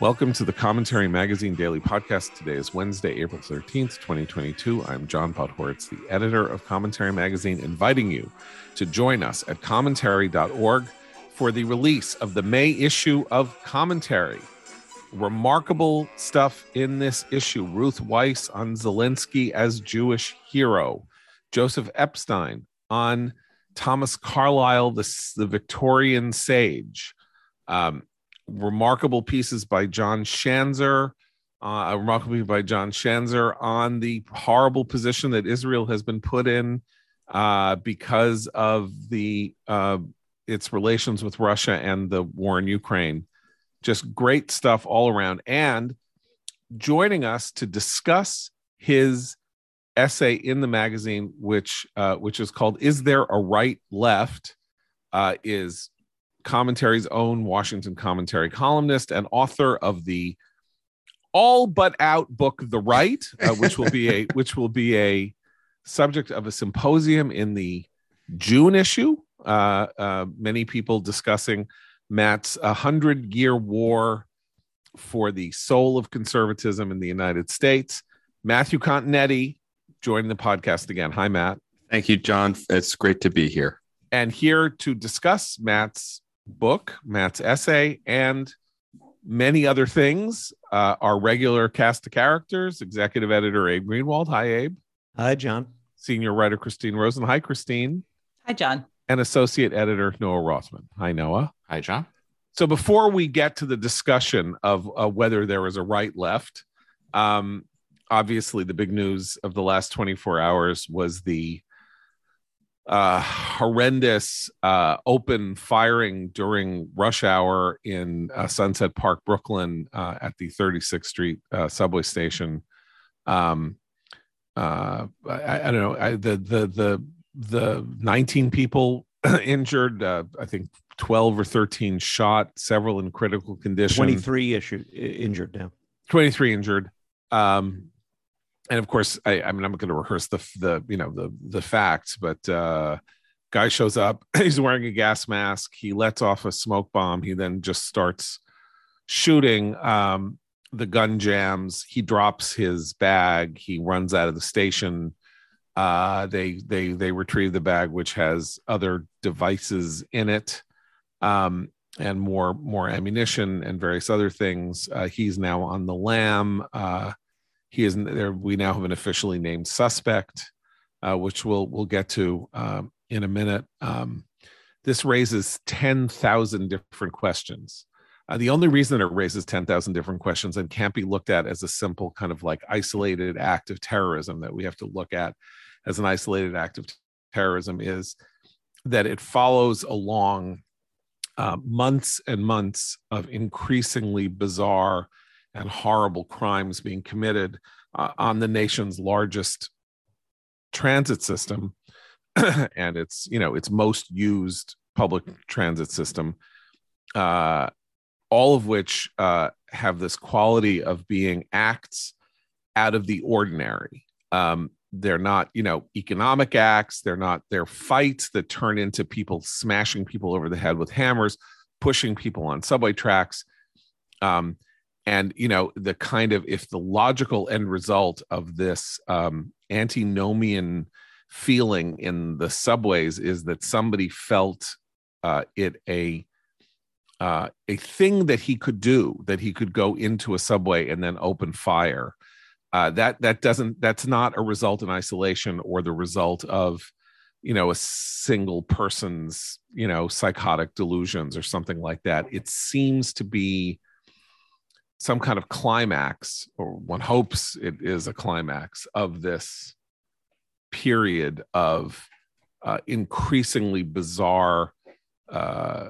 Welcome to the Commentary Magazine Daily Podcast. Today is Wednesday, April 13th, 2022. I'm John Podhoretz, the editor of Commentary Magazine, inviting you to join us at commentary.org for the release of the May issue of Commentary. Remarkable stuff in this issue. Ruth Wisse on Zelensky as Jewish hero, Joseph Epstein on Thomas Carlyle, the, the Victorian sage. Um, remarkable pieces by John Schanzer, uh, remarkable piece by John Schanzer on the horrible position that Israel has been put in uh, because of the uh, its relations with Russia and the war in Ukraine. Just great stuff all around. And joining us to discuss his essay in the magazine, which uh, which is called "Is There a Right Left," uh, is Commentary's own Washington Commentary columnist and author of the all but out book The Right, uh, which will be a which will be a subject of a symposium in the June issue. Uh, uh, many people discussing Matt's hundred year war for the soul of conservatism in the United States. Matthew Continetti joining the podcast again. Hi, Matt. Thank you, John. It's great to be here. And here to discuss Matt's book, Matt's essay, and many other things. Uh, our regular cast of characters, executive editor Abe Greenwald. Hi, Abe. Hi, John. Senior writer Christine Rosen. Hi, Christine. Hi, John. And associate editor Noah Rothman. Hi, Noah. Hi, John. So before we get to the discussion of uh, whether there is a right left, um, obviously the big news of the last 24 hours was the uh, horrendous uh, open firing during rush hour in uh, Sunset Park, Brooklyn, uh, at the 36th Street uh, subway station. Um, uh, I, I, don't know I, the the the the 19 people injured. I think 12 or 13 shot, several in critical condition. 23 issued injured now. 23 injured. Um, and of course, I, I mean, I'm going to rehearse the the you know the the facts, but uh, guy shows up. He's wearing a gas mask. He lets off a smoke bomb. He then just starts shooting. Um, the gun jams. He drops his bag. He runs out of the station. Uh, they they they retrieve the bag, which has other devices in it, um, and more more ammunition and various other things. Uh, he's now on the lam. Uh, he is there. We now have an officially named suspect, uh, which we'll we'll get to um, in a minute. Um, this raises ten thousand different questions. Uh, the only reason it raises 10,000 different questions and can't be looked at as a simple kind of like isolated act of terrorism that we have to look at as an isolated act of terrorism is that it follows along uh, months and months of increasingly bizarre and horrible crimes being committed uh, on the nation's largest transit system. And it's you know its most used public transit system uh, all of which uh, have this quality of being acts out of the ordinary. Um, they're not you know economic acts. They're not they're fights that turn into people smashing people over the head with hammers pushing people on subway tracks. Um, and you know the kind of if the logical end result of this um, antinomian feeling in the subways is that somebody felt uh, it a uh, a thing that he could do that he could go into a subway and then open fire uh, that that doesn't that's not a result in isolation or the result of you know a single person's you know psychotic delusions or something like that. It seems to be some kind of climax, or one hopes it is a climax of this period of uh, increasingly bizarre uh,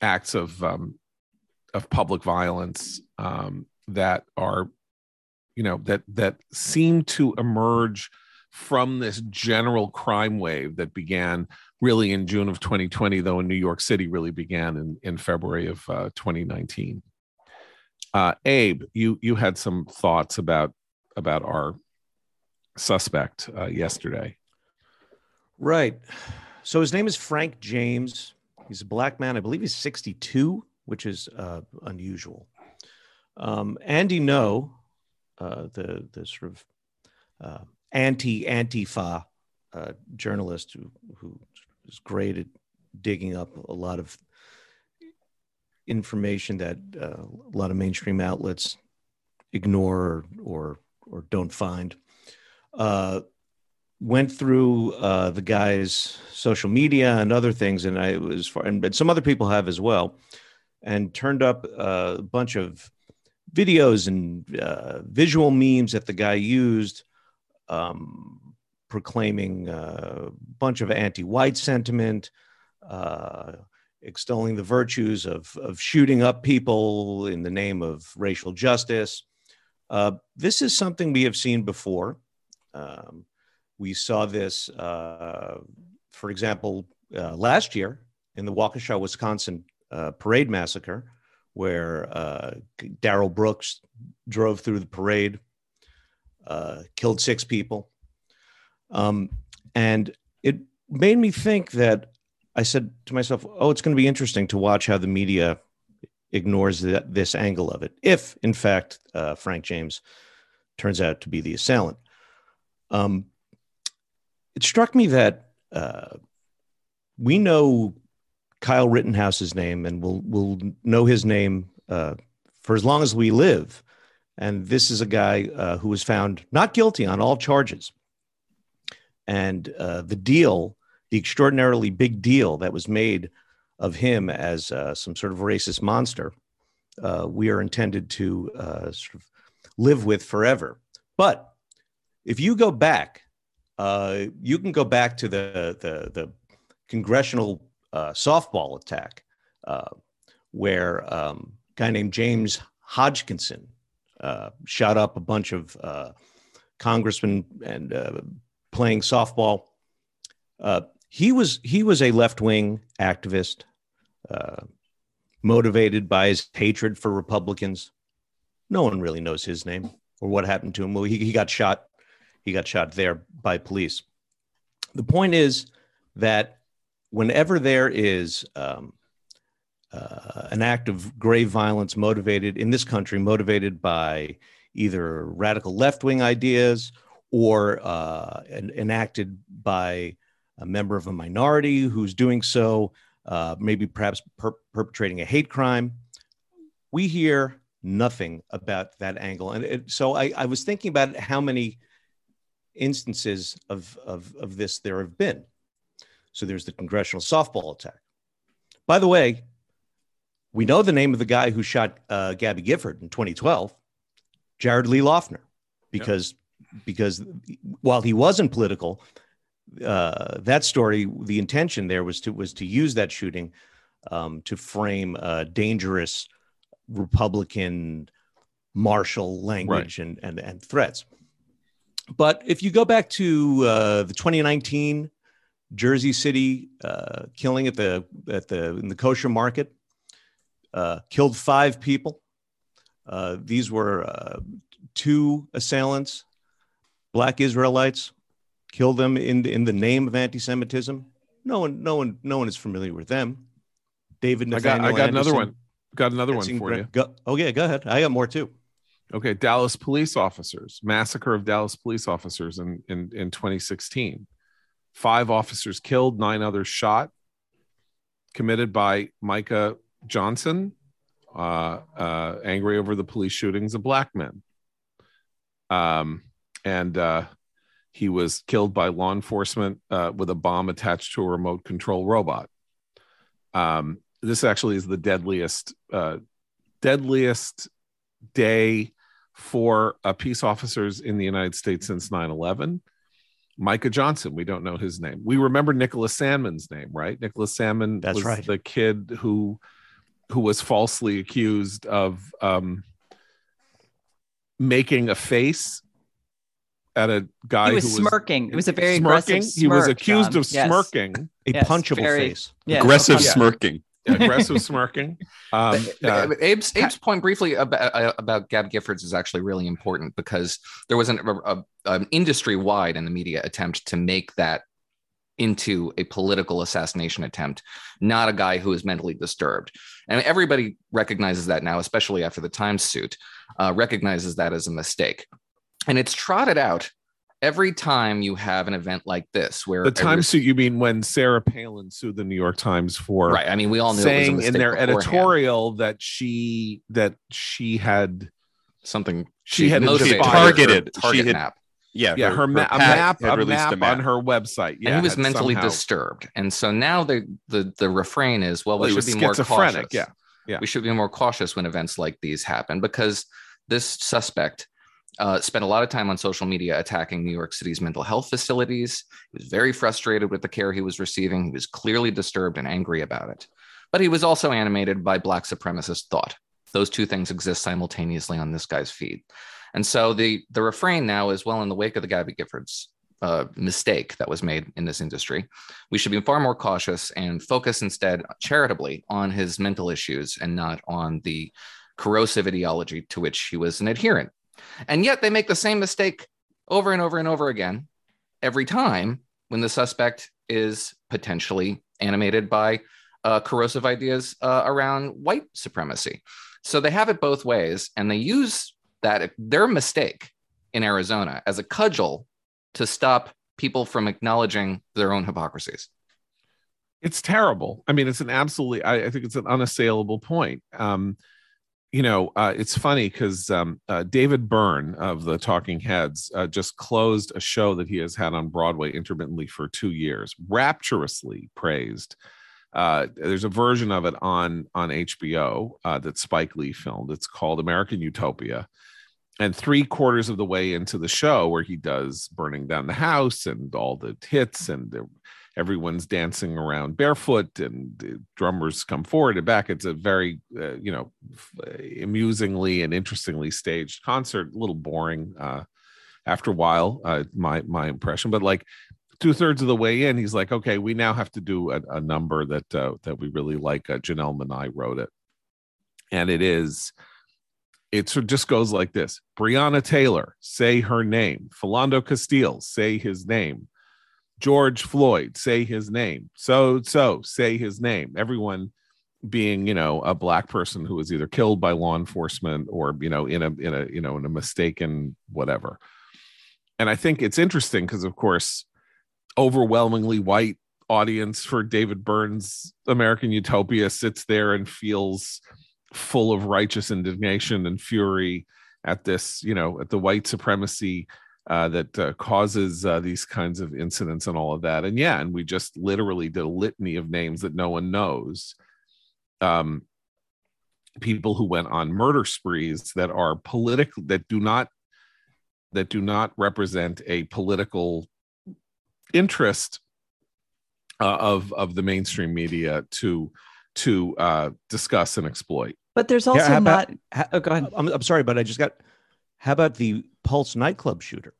acts of um, of public violence um, that are, you know, that that seem to emerge from this general crime wave that began really in June of 2020, though in New York City really began in, in February of uh, 2019. Uh, Abe, you you had some thoughts about about our suspect uh, yesterday. Right. So his name is Frank James. He's a black man. I believe he's 62, which is uh, unusual. Um, Andy Ngo, uh, the the sort of uh, anti Antifa uh, journalist who who is great at digging up a lot of information that uh, a lot of mainstream outlets ignore or or, or don't find. Uh, went through uh, the guy's social media and other things, and I was far, and, and some other people have as well, and turned up uh, a bunch of videos and uh, visual memes that the guy used, um, proclaiming a bunch of anti-white sentiment, uh, extolling the virtues of of shooting up people in the name of racial justice. Uh, this is something we have seen before. Um, we saw this, uh, for example, uh, last year in the Waukesha, Wisconsin uh, parade massacre, where uh, Darrell Brooks drove through the parade, uh, killed six people. Um, and it made me think that I said to myself, oh, it's going to be interesting to watch how the media ignores that, this angle of it, if in fact uh, Frank James turns out to be the assailant. Um, it struck me that uh, we know Kyle Rittenhouse's name, and we'll we'll know his name uh, for as long as we live. And this is a guy uh, who was found not guilty on all charges. And uh, the deal, the extraordinarily big deal that was made of him as uh, some sort of racist monster, uh, we are intended to sort of live with forever. But if you go back uh, you can go back to the the, the congressional uh, softball attack, uh, where um, a guy named James Hodgkinson uh, shot up a bunch of uh, congressmen and uh, playing softball. He was he was a left wing activist, motivated by his hatred for Republicans. No one really knows his name or what happened to him. Well, he, he got shot he got shot there by police. The point is that whenever there is um, uh, an act of grave violence motivated in this country, motivated by either radical left wing ideas or uh, enacted by a member of a minority who's doing so, uh, maybe perhaps per- perpetrating a hate crime, we hear nothing about that angle. And it, so I, I was thinking about how many instances of, of, of this there have been. So there's the congressional softball attack. By the way, we know the name of the guy who shot uh, Gabby Gifford in 2012, Jared Lee Loughner, because yep. because while he wasn't political, uh, that story, the intention there was to was to use that shooting um, to frame a dangerous Republican martial language right. and, and and threats. But if you go back to uh, the 2019 Jersey City uh, killing at the at the in the kosher market, uh, killed five people. Uh, these were uh, two assailants, black Israelites, killed them in in the name of anti-Semitism. No one, no one, no one is familiar with them. David Nathaniel I got, I got Anderson, another one. Got another one for you. Go, oh yeah, go ahead. I got more too. Okay, Dallas police officers, massacre of Dallas police officers in, in, in 2016. Five officers killed, nine others shot, committed by Micah Johnson, uh, uh, angry over the police shootings of black men. Um, and uh, he was killed by law enforcement uh, with a bomb attached to a remote control robot. Um, this actually is the deadliest, uh, deadliest day for uh, peace officers in the United States since 9 11. Micah Johnson, we don't know his name. We remember Nicholas Sandmann's name, right? Nicholas Sandmann That's was right. the kid who who was falsely accused of um, making a face at a guy he was, who smirking. it was a very smirking. aggressive. he was accused John. of Yes. smirking, A Yes, punchable very- face. Yes. Aggressive Yeah. smirking. aggressive smirking. Um, uh, Abe's, Abe's point briefly about, uh, about Gab Giffords is actually really important because there was an, a, a, an industry wide in the media attempt to make that into a political assassination attempt, not a guy who is mentally disturbed. And everybody recognizes that now, especially after the Times suit, uh, recognizes that as a mistake. And it's trotted out every time you have an event like this, where The Times suit, you mean when Sarah Palin sued the New York Times for right? I mean, we all knew it was a saying in their beforehand. editorial that she that she had Something she had motivated targeted. her target She had- map. yeah, yeah her, ma- a PAC map had a released map, on her website yeah and he was mentally somehow- disturbed. And so now the the the refrain is, well, Well, we was should be more schizophrenic, cautious. yeah, yeah. we should be more cautious when events like these happen because this suspect uh, spent a lot of time on social media attacking New York City's mental health facilities. He was very frustrated with the care he was receiving. He was clearly disturbed and angry about it. But he was also animated by Black supremacist thought. Those two things exist simultaneously on this guy's feed. And so the, the refrain now is well, in the wake of the Gabby Giffords uh, mistake that was made in this industry, we should be far more cautious and focus instead charitably on his mental issues and not on the corrosive ideology to which he was an adherent. And yet they make the same mistake over and over and over again every time when the suspect is potentially animated by uh, corrosive ideas uh, around white supremacy. So they have it both ways, and they use that their mistake in Arizona as a cudgel to stop people from acknowledging their own hypocrisies. it's terrible i mean it's an absolutely i, I think it's an unassailable point um you know uh, it's funny because um, uh, david byrne of the talking heads uh, just closed a show that he has had on broadway intermittently for two years rapturously praised. Uh, there's a version of it on on hbo uh, that spike lee filmed. It's called american utopia. And three quarters of the way into the show where he does burning down the house and all the hits and the everyone's dancing around barefoot and drummers come forward and back. It's a very uh, you know amusingly and interestingly staged concert. A little boring uh after a while uh my my impression. But like two-thirds of the way in he's like okay we now have to do a, a number that uh, that we really like. Uh, janelle Monáe wrote it. And it is it just goes like this. Breonna Taylor, say her name. Philando Castile, say his name. George Floyd, say his name. So, so, say his name. Everyone being, you know, a black person who was either killed by law enforcement or, you know, in a, in a, you know, in a mistaken whatever. And I think it's interesting because, of course, overwhelmingly white audience for David Byrne's American Utopia sits there and feels full of righteous indignation and fury at this, you know, at the white supremacy uh, that uh, causes uh, these kinds of incidents and all of that. And yeah, and we just literally did a litany of names that no one knows. Um, people who went on murder sprees that are political that do not that do not represent a political interest uh, of of the mainstream media to to uh, discuss and exploit. But there's Yeah, also how not. about- ha- oh, go ahead. I'm, I'm sorry, but I just got. How about the Pulse nightclub shooter?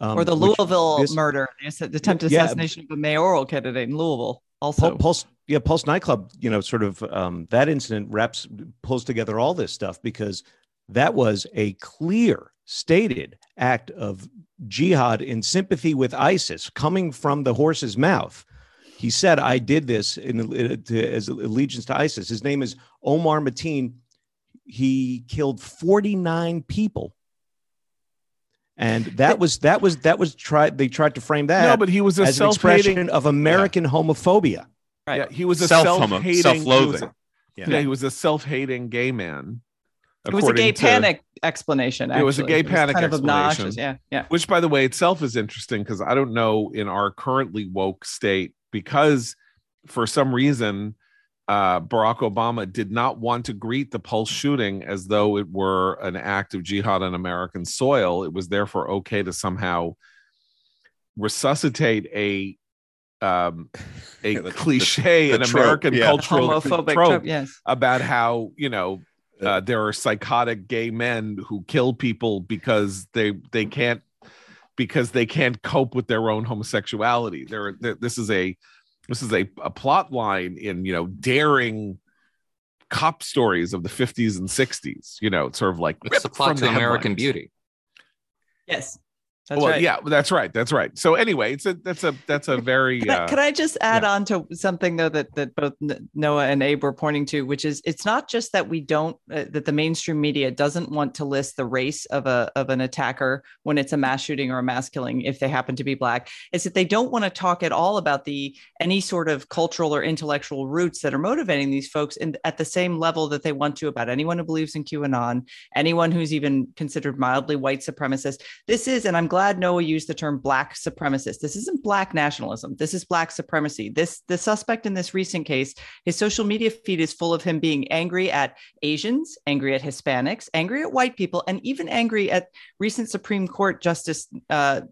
Um, or the Louisville this- murder, the attempted Yeah. assassination of a mayoral candidate in Louisville. Also, Pulse, yeah, Pulse nightclub. You know, sort of um, that incident wraps pulls together all this stuff because that was a clear, stated act of jihad in sympathy with ISIS coming from the horse's mouth. He said, "I did this in, in to, as allegiance to ISIS." His name is Omar Mateen. He killed forty nine people. And that was that was that was tried. They tried to frame that no, but he was a as an self-hating. expression of American homophobia. right. Yeah, he was a Self-homo- self-hating, he self-loathing. was a- Yeah. yeah. he was a self-hating gay man. it was a gay to- panic explanation. It was a actually. gay panic kind of obnoxious. Yeah, yeah. which by the way itself is interesting because i don't know in our currently woke state because for some reason uh, barack obama did not want to greet the pulse shooting as though it were an act of jihad on american soil it was therefore okay to somehow resuscitate a um, a Yeah, the- the- cliche the an trope, american yeah. cultural Homophobic trope trope. Yes. about how you know uh, there are psychotic gay men who kill people because they they can't because they can't cope with their own homosexuality. There, there this is a this is a, a plot line in you know daring cop stories of the 50s and 60s. You know, it's sort of like It's the plot from to the American headlines. Beauty. Yes. That's well, right. yeah, that's right. That's right. So anyway, it's a that's a that's a very Can, I, uh, can I just add yeah. on to something though that that both Noah and Abe were pointing to, which is it's not just that we don't uh, that the mainstream media doesn't want to list the race of a of an attacker when it's a mass shooting or a mass killing if they happen to be black. It's that they don't want to talk at all about the any sort of cultural or intellectual roots that are motivating these folks in, at the same level that they want to about anyone who believes in QAnon, anyone who's even considered mildly white supremacist. This is, and I'm glad Noah used the term black supremacist. This isn't black nationalism. This is black supremacy. This the suspect in this recent case, his social media feed is full of him being angry at Asians, angry at Hispanics, angry at white people, and even angry at recent Supreme Court Justice uh,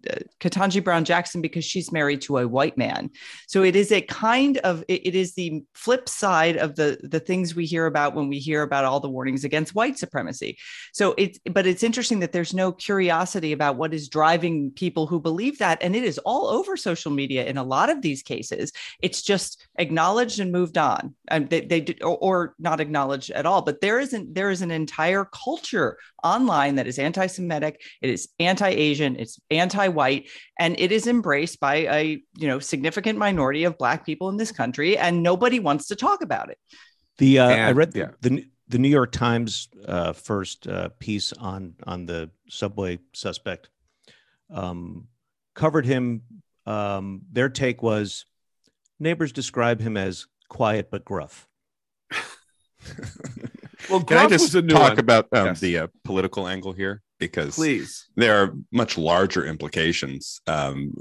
Ketanji Brown Jackson because she's married to a white man. So it is a kind of it, it is the flip side of the the things we hear about when we hear about all the warnings against white supremacy. So it's but it's interesting that there's no curiosity about what is driving people who believe that, and it is all over social media in a lot of these cases. It's just acknowledged and moved on, and they, they did, or, or not acknowledged at all. But there isn't there is an entire culture online that is anti-Semitic, it is anti-Asian, it's anti-white, and it is embraced by a you know significant minority of Black people in this country, and nobody wants to talk about it. The uh, I And- read yeah. the the New York Times uh, first uh, piece on on the subway suspect um, covered him. Um, their take was neighbors describe him as quiet but gruff. well, Can I just talk one. about um, Yes. the uh, political angle here? Because please. there are much larger implications um,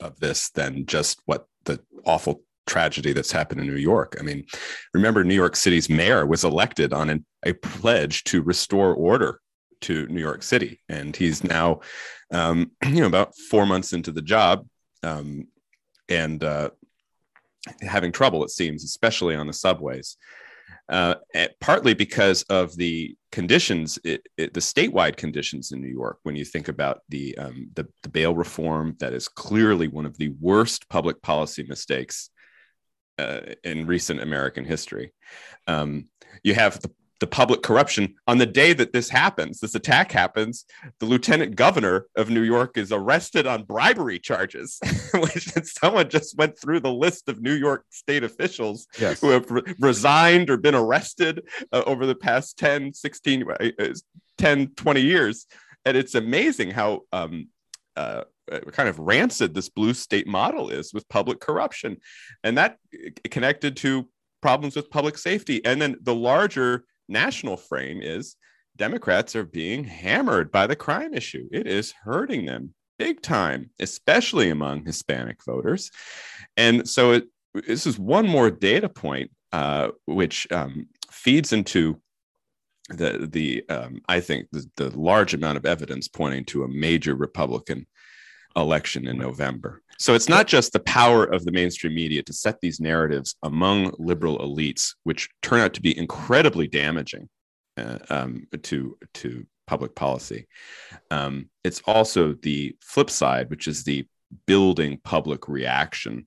of this than just what the awful tragedy that's happened in New York. I mean, remember, New York City's mayor was elected on an, a pledge to restore order to New York City, and he's now, um, you know, about four months into the job, um, and uh, having trouble. It seems, especially on the subways uh, eh, partly because of the conditions, it, it, the statewide conditions in New York. When you think about the, um, the the bail reform, that is clearly one of the worst public policy mistakes uh, in recent American history. Um, you have the the public corruption on the day that this happens, this attack happens, the lieutenant governor of New York is arrested on bribery charges, which someone just went through the list of New York state officials Yes. who have re- resigned or been arrested uh, over the past 10 16 uh, uh, 10 20 years. And it's amazing how um, uh, uh, kind of rancid this blue state model is with public corruption. And that uh, connected to problems with public safety. And then the larger national frame is democrats are being hammered by the crime issue. It is hurting them big time especially among hispanic voters. And so it this is one more data point uh, which um, feeds into the the um, I think the, the large amount of evidence pointing to a major Republican election in November. So it's not just the power of the mainstream media to set these narratives among liberal elites, which turn out to be incredibly damaging uh, um, to to public policy. Um, it's also the flip side, which is the building public reaction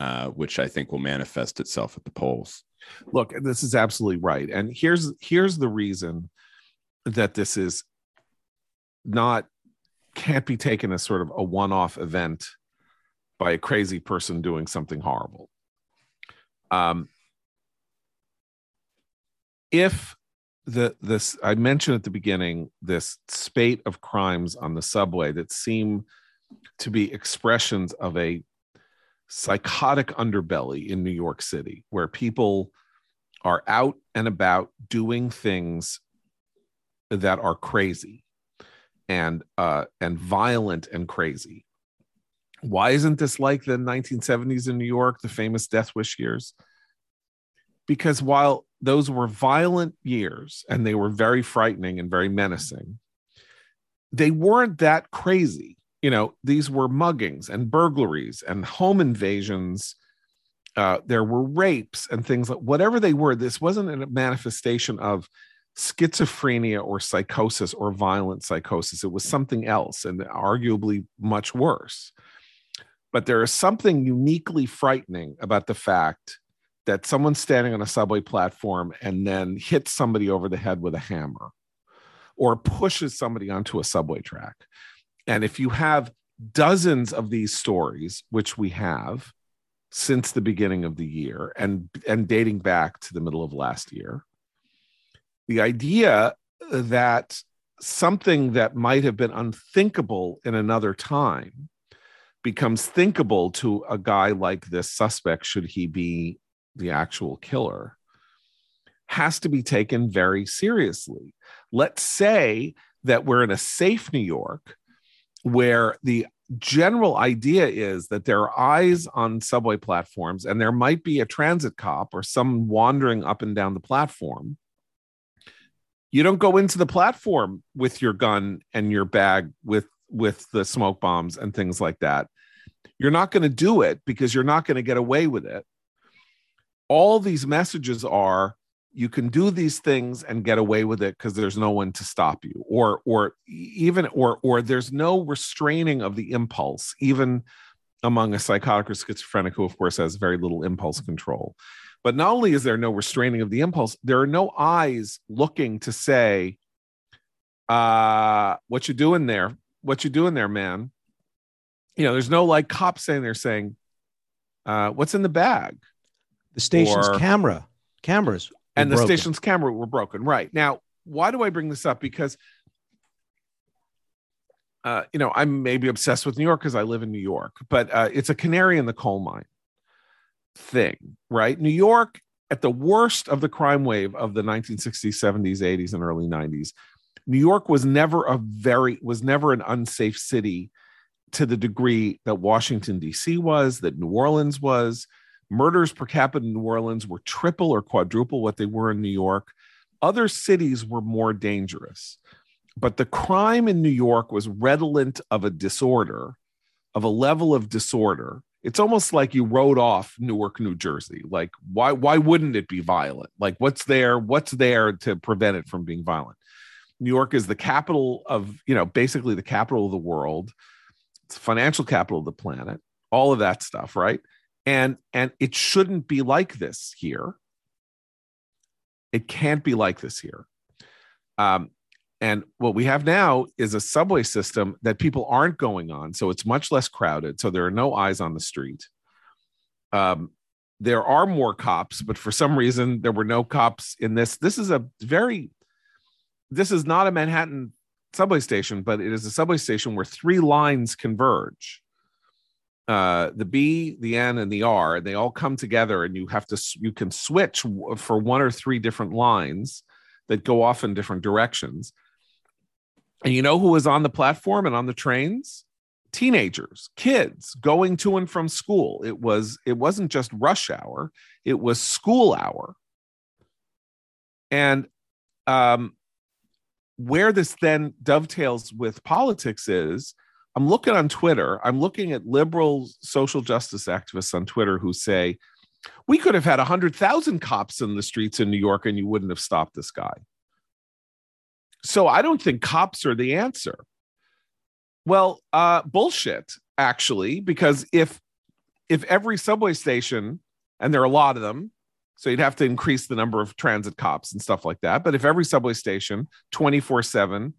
uh, which I think will manifest itself at the polls. Look, this is absolutely right. And here's here's the reason that this is not can't be taken as sort of a one-off event by a crazy person doing something horrible. Um, if the this I mentioned at the beginning this spate of crimes on the subway that seem to be expressions of a psychotic underbelly in New York City where people are out and about doing things that are crazy and uh and violent and crazy. Why isn't this like the 1970s in new york the famous death wish years? Because while those were violent years and they were very frightening and very menacing they weren't that crazy. You know these were muggings and burglaries and home invasions. Uh, there were rapes and things like whatever they were this wasn't a manifestation of schizophrenia or psychosis or violent psychosis. It was something else and arguably much worse. But there is something uniquely frightening about the fact that someone's standing on a subway platform and then hits somebody over the head with a hammer or pushes somebody onto a subway track. And if you have dozens of these stories, which we have since the beginning of the year and, and dating back to the middle of last year, the idea that something that might have been unthinkable in another time becomes thinkable to a guy like this suspect, should he be the actual killer, has to be taken very seriously. Let's say that we're in a safe New York where the general idea is that there are eyes on subway platforms and there might be a transit cop or some wandering up and down the platform you don't go into the platform with your gun and your bag with with the smoke bombs and things like that. You're not going to do it because you're not going to get away with it. All these messages are you can do these things and get away with it because there's no one to stop you or or even or or there's no restraining of the impulse even among a psychotic or schizophrenic who of course has very little impulse control but not only is there no restraining of the impulse, there are no eyes looking to say, uh, what you doing there? What you doing there, man? You know, there's no like cop saying they're saying, uh, what's in the bag? The station's Or- camera, cameras, and the broken. station's camera were broken. Right. Now, why do I bring this up? Because uh, you know, I'm maybe obsessed with New York because I live in New York, but uh, it's a canary in the coal mine thing, right? New York, at the worst of the crime wave of the 1960s, 70s, 80s, and early 90s, New York was never a very was never an unsafe city to the degree that Washington D.C. was, that New Orleans was. Murders per capita in New Orleans were triple or quadruple what they were in New York. Other cities were more dangerous, but the crime in New York was redolent of a disorder, of a level of disorder. It's almost like you wrote off Newark, New Jersey. Like, why why wouldn't it be violent? Like, what's there? What's there to prevent it from being violent? New York is the capital of, you know, basically the capital of the world. It's financial capital of the planet. All of that stuff, right? And and it shouldn't be like this here. It can't be like this here. Um, and what we have now is a subway system that people aren't going on. So it's much less crowded. So there are no eyes on the street. Um, there are more cops, but for some reason, there were no cops in this. This is a very, this is not a Manhattan subway station, but it is a subway station where three lines converge uh the b the n and the r they all come together and you have to you can switch for one or three different lines that go off in different directions and you know who was on the platform and on the trains? Teenagers kids going to and from school. It was it wasn't just rush hour it was school hour. And um where this then dovetails with politics is I'm looking on Twitter, I'm looking at liberal social justice activists on Twitter who say, we could have had 100,000 cops in the streets in New York and you wouldn't have stopped this guy. So I don't think cops are the answer. Well, uh, bullshit, actually, because if if every subway station, and there are a lot of them, so you'd have to increase the number of transit cops and stuff like that. But if every subway station 24 7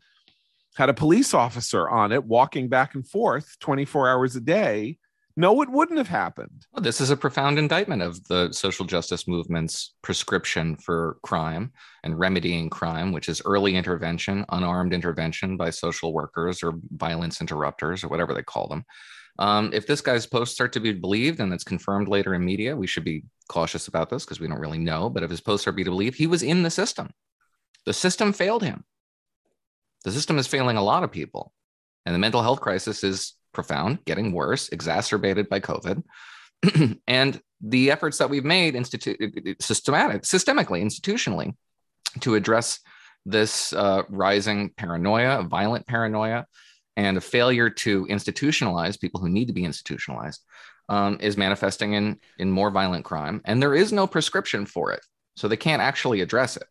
had a police officer on it walking back and forth 24 hours a day, no, it wouldn't have happened. Well, this is a profound indictment of the social justice movement's prescription for crime and remedying crime, which is early intervention, unarmed intervention by social workers or violence interrupters or whatever they call them. Um, if this guy's posts start to be believed and it's confirmed later in media, we should be cautious about this because we don't really know. But if his posts are to be believed, he was in the system. The system failed him. The system is failing a lot of people. And the mental health crisis is profound, getting worse, exacerbated by COVID. and the efforts that we've made institu- systematic, systemically, institutionally, to address this uh, rising paranoia, violent paranoia, and a failure to institutionalize people who need to be institutionalized um, is manifesting in in more violent crime. And there is no prescription for it, so they can't actually address it.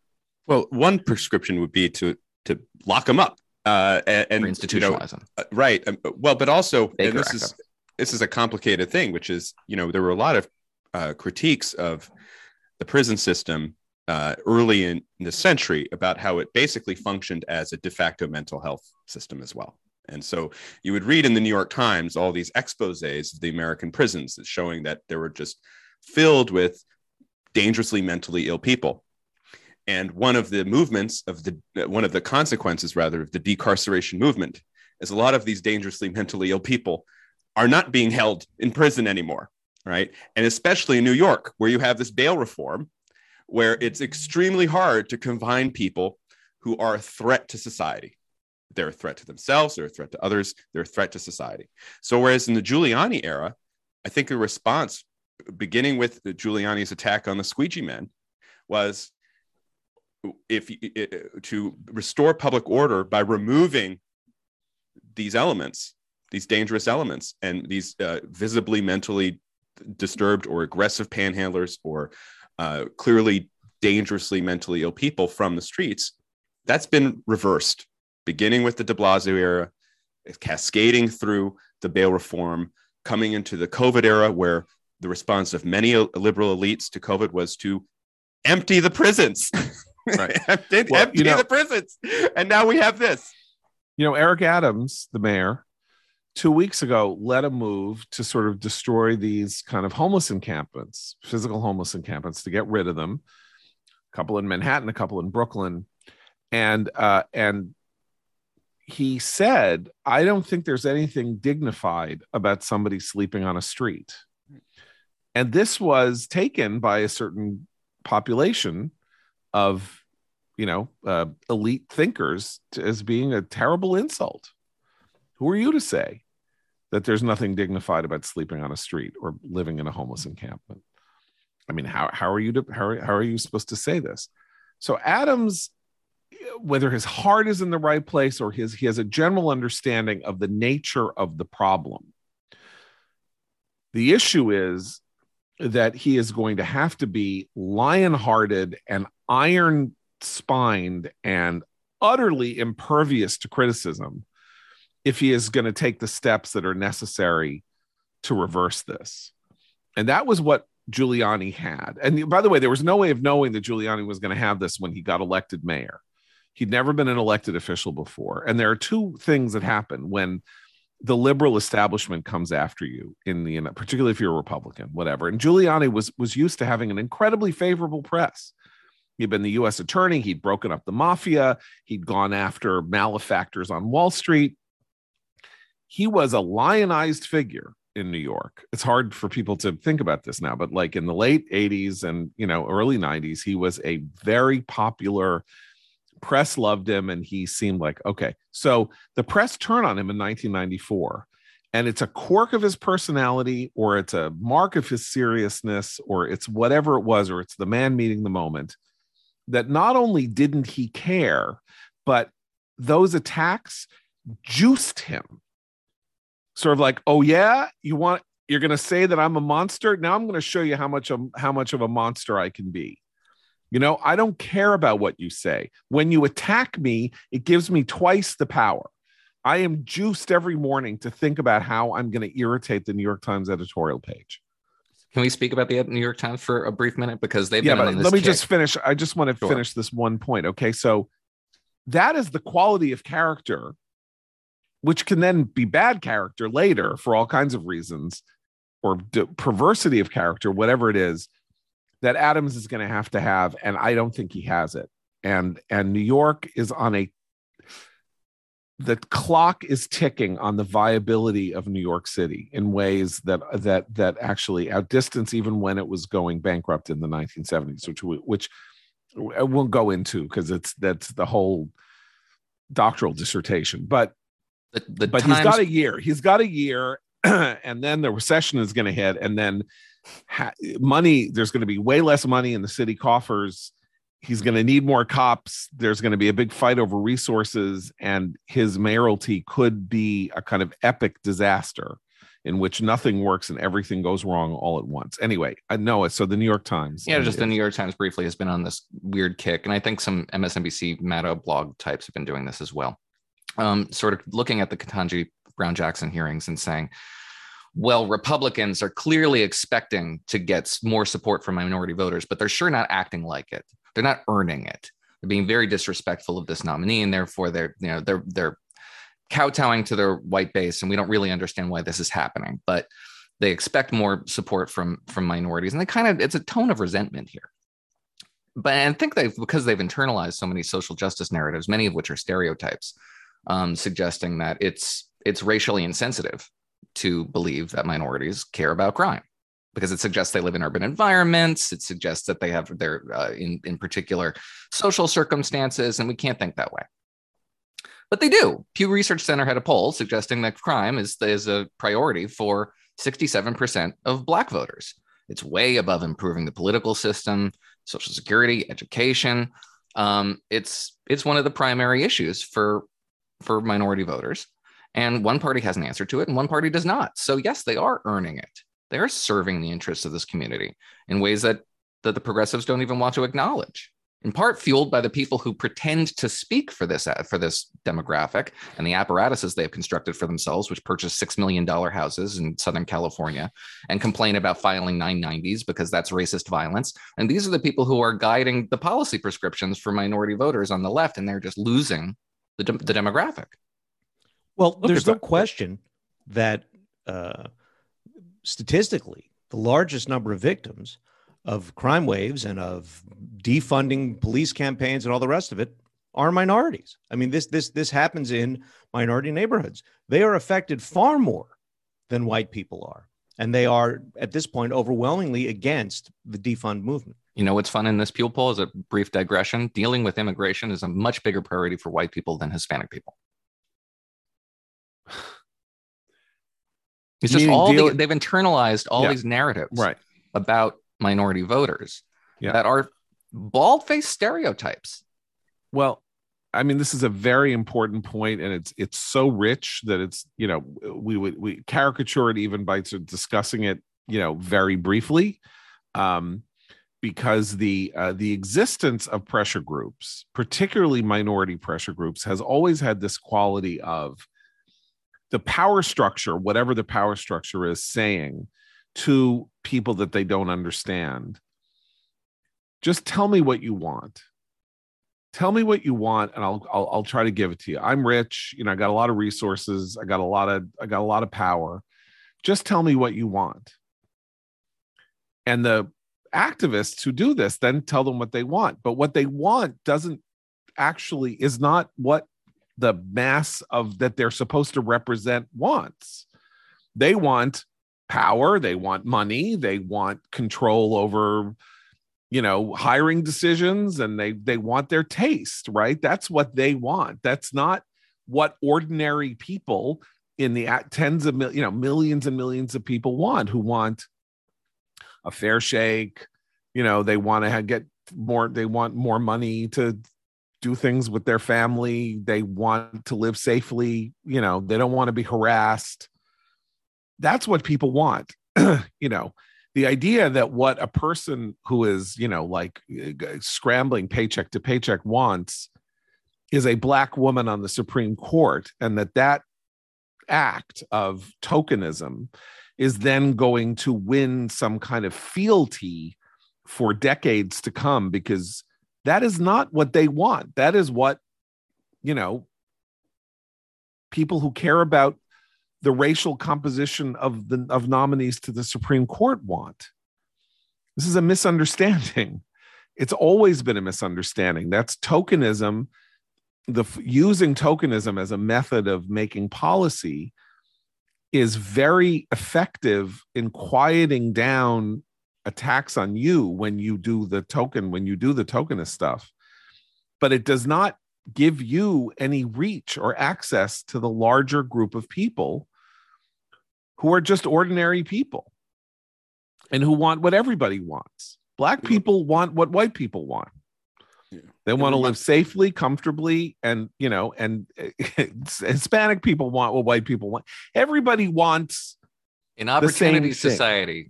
Well, one prescription would be to to lock them up uh, and, and or you know, them. uh, right. Um, well, but also and this is them. this is a complicated thing, which is you know there were a lot of uh, critiques of the prison system uh, early in, in the century about how it basically functioned as a de facto mental health system as well. And so you would read in the New York Times all these exposes of the American prisons showing that they were just filled with dangerously mentally ill people. And one of the movements of the one of the consequences, rather, of the decarceration movement is a lot of these dangerously mentally ill people are not being held in prison anymore, right? And especially in New York, where you have this bail reform, where it's extremely hard to confine people who are a threat to society. They're a threat to themselves, they're a threat to others, they're a threat to society. So, whereas in the Giuliani era, I think the response, beginning with Giuliani's attack on the squeegee men, was if to restore public order by removing these elements, these dangerous elements, and these uh, visibly mentally disturbed or aggressive panhandlers or uh, clearly dangerously mentally ill people from the streets, that's been reversed, beginning with the de Blasio era, cascading through the bail reform, coming into the COVID era, where the response of many liberal elites to COVID was to empty the prisons. Right. empty, well, empty you know, the prisons. And now we have this. You know, Eric Adams, the mayor, two weeks ago led a move to sort of destroy these kind of homeless encampments, physical homeless encampments, to get rid of them. A couple in Manhattan, a couple in Brooklyn, and uh, and he said, "I don't think there's anything dignified about somebody sleeping on a street." And this was taken by a certain population of, you know, uh, elite thinkers to, as being a terrible insult. Who are you to say? that there's nothing dignified about sleeping on a street or living in a homeless encampment. I mean, how, how are you to, how, how are you supposed to say this? So Adams, whether his heart is in the right place or his he has a general understanding of the nature of the problem. The issue is that he is going to have to be lion-hearted and iron-spined and utterly impervious to criticism if he is going to take the steps that are necessary to reverse this. And that was what Giuliani had. And by the way, there was no way of knowing that Giuliani was going to have this when he got elected mayor. He'd never been an elected official before. And there are two things that happen when the liberal establishment comes after you in the particularly if you're a republican whatever and giuliani was was used to having an incredibly favorable press he'd been the u.s attorney he'd broken up the mafia he'd gone after malefactors on wall street he was a lionized figure in New York. It's hard for people to think about this now, but like in the late 80s and you know early 90s, he was a very popular press loved him and he seemed like okay. So the press turned on him in 1994 and it's a quirk of his personality or it's a mark of his seriousness or it's whatever it was or it's the man meeting the moment that not only didn't he care but those attacks juiced him sort of like, oh yeah, you want you're going to say that I'm a monster. Now I'm going to show you how much of, how much of a monster I can be. You know, I don't care about what you say. When you attack me, it gives me twice the power. I am juiced every morning to think about how I'm going to irritate the New York Times editorial page. Can we speak about the New York Times for a brief minute because they've yeah, been but let me kick. just finish. I just want to sure. finish this one point. Okay, so that is the quality of character which can then be bad character later for all kinds of reasons or perversity of character, whatever it is, that Adams is going to have to have, and I don't think he has it. And and New York is on a the clock is ticking on the viability of New York City in ways that that that actually outdistance even when it was going bankrupt in the 1970s, which which I won't go into because it's that's the whole doctoral dissertation. But the, the but times- he's got a year. He's got a year, and then the recession is going to hit, and then ha- money. There's going to be way less money in the city coffers. He's going to need more cops. There's going to be a big fight over resources, and his mayoralty could be a kind of epic disaster in which nothing works and everything goes wrong all at once. Anyway, I know it. So the New York Times. Yeah, just the New York Times briefly has been on this weird kick. And I think some MSNBC Meta blog types have been doing this as well um, sort of looking at the Ketanji Brown Jackson hearings and saying, well, Republicans are clearly expecting to get more support from minority voters, but they're sure not acting like it. They're not earning it. They're being very disrespectful of this nominee, and therefore they're you know they're they're kowtowing to their white base, and we don't really understand why this is happening. But they expect more support from from minorities, and they kind of it's a tone of resentment here. But I think they've because they've internalized so many social justice narratives, many of which are stereotypes, um, suggesting that it's it's racially insensitive to believe that minorities care about crime because it suggests they live in urban environments. It suggests that they have their uh, in in particular social circumstances, and we can't think that way. But they do. Pew Research Center had a poll suggesting that crime is is a priority for 67% of Black voters. It's way above improving the political system, Social Security, education. Um, it's it's one of the primary issues for for minority voters, and one party has an answer to it, and one party does not. So yes, they are earning it they're serving the interests of this community in ways that, that the progressives don't even want to acknowledge in part fueled by the people who pretend to speak for this for this demographic and the apparatuses they have constructed for themselves, which purchase six million dollar houses in Southern California and complain about filing 990s because that's racist violence. And these are the people who are guiding the policy prescriptions for minority voters on the left, and they're just losing the, de- the demographic. Well, Look there's no question that uh, statistically the largest number of victims of crime waves and of defunding police campaigns and all the rest of it are minorities. I mean, this this this happens in minority neighborhoods. They are affected far more than white people are, and they are at this point overwhelmingly against the defund movement. You know what's fun in this Pew poll is a brief digression. Dealing with immigration is a much bigger priority for white people than Hispanic people. It's just all deal- the, they've internalized all yeah. these narratives right. about minority voters yeah. that are bald-faced stereotypes. Well, I mean, this is a very important point, and it's it's so rich that it's you know we would we caricature it even by sort of discussing it you know very briefly, um, because the uh, the existence of pressure groups, particularly minority pressure groups, has always had this quality of the power structure, whatever the power structure is, saying to people that they don't understand, just tell me what you want. Tell me what you want, and I'll, I'll I'll try to give it to you. I'm rich, you know. I got a lot of resources. I got a lot of I got a lot of power. Just tell me what you want. And the activists who do this then tell them what they want, but what they want doesn't actually is not what the mass of that they're supposed to represent wants. They want power, they want money, they want control over you know hiring decisions and they they want their taste, right? That's what they want. That's not what ordinary people in the tens of mil, you know millions and millions of people want who want a fair shake you know they want to get more they want more money to do things with their family. They want to live safely. You know, they don't want to be harassed. That's what people want. you know, the idea that what a person who is, you know, like eh, scrambling paycheck to paycheck wants is a black woman on the Supreme Court, and that that act of tokenism is then going to win some kind of fealty for decades to come because that is not what they want. That is what, you know, people who care about the racial composition of the of nominees to the Supreme Court want. This is a misunderstanding. It's always been a misunderstanding. That's tokenism, the using tokenism as a method of making policy is very effective in quieting down attacks on you when you do the token when you do the tokenist stuff. But it does not give you any reach or access to the larger group of people who are just ordinary people and who want what everybody wants. Black people want what white people want. Yeah. They want to live safely, comfortably, and you know, and Hispanic people want what white people want. Everybody wants an opportunity society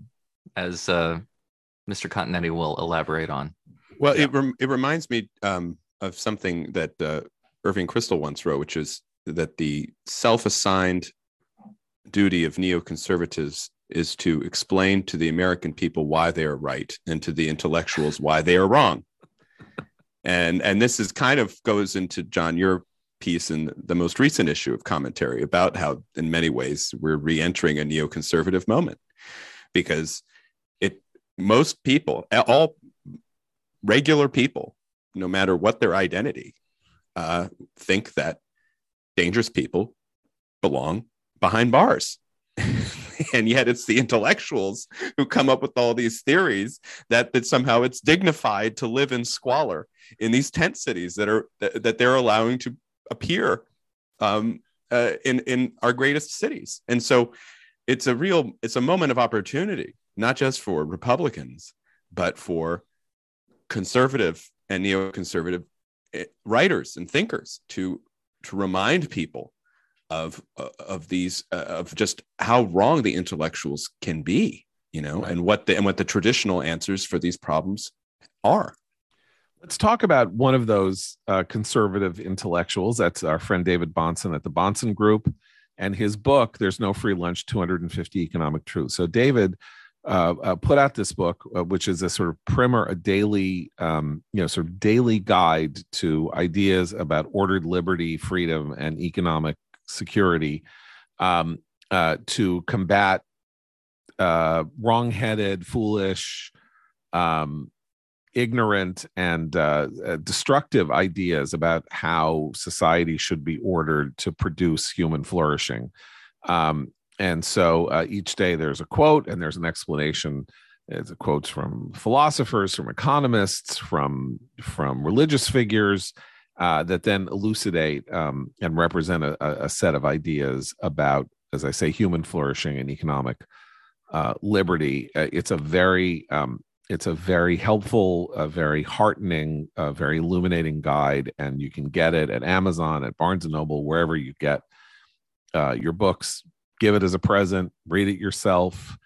as uh, Mr. Continetti will elaborate on. Well, yeah. it rem- it reminds me um, of something that uh, Irving Kristol once wrote, which is that the self-assigned duty of neoconservatives is to explain to the American people why they are right and to the intellectuals why they are wrong. and and this is kind of goes into John your piece in the most recent issue of commentary about how, in many ways, we're re-entering a neoconservative moment because it most people, all regular people, no matter what their identity, uh, think that dangerous people belong behind bars. and yet it's the intellectuals who come up with all these theories that that somehow it's dignified to live in squalor in these tent cities that are that, that they're allowing to appear um, uh, in in our greatest cities and so it's a real it's a moment of opportunity not just for republicans but for conservative and neoconservative eh, writers and thinkers to to remind people of uh, of these uh, of just how wrong the intellectuals can be you know right. and what the and what the traditional answers for these problems are. Let's talk about one of those uh, conservative intellectuals. That's our friend david bahnsen at the bahnsen group and his book there's no free lunch 250 economic truths. So david uh, uh, put out this book, uh, which is a sort of primer, a daily, um, you know, sort of daily guide to ideas about ordered liberty, freedom, and economic security um, uh, to combat uh, wrong-headed, foolish, um, ignorant, and uh, destructive ideas about how society should be ordered to produce human flourishing. Um, and so uh, each day there's a quote and there's an explanation. It's quotes from philosophers, from economists, from from religious figures, uh, that then elucidate um, and represent a, a, set of ideas about, as I say, human flourishing and economic uh, liberty. Uh, it's a very um, it's a very helpful, a very heartening, a very illuminating guide, and you can get it at Amazon, at Barnes and Noble, wherever you get uh, your books. Give it as a present. Read it yourself.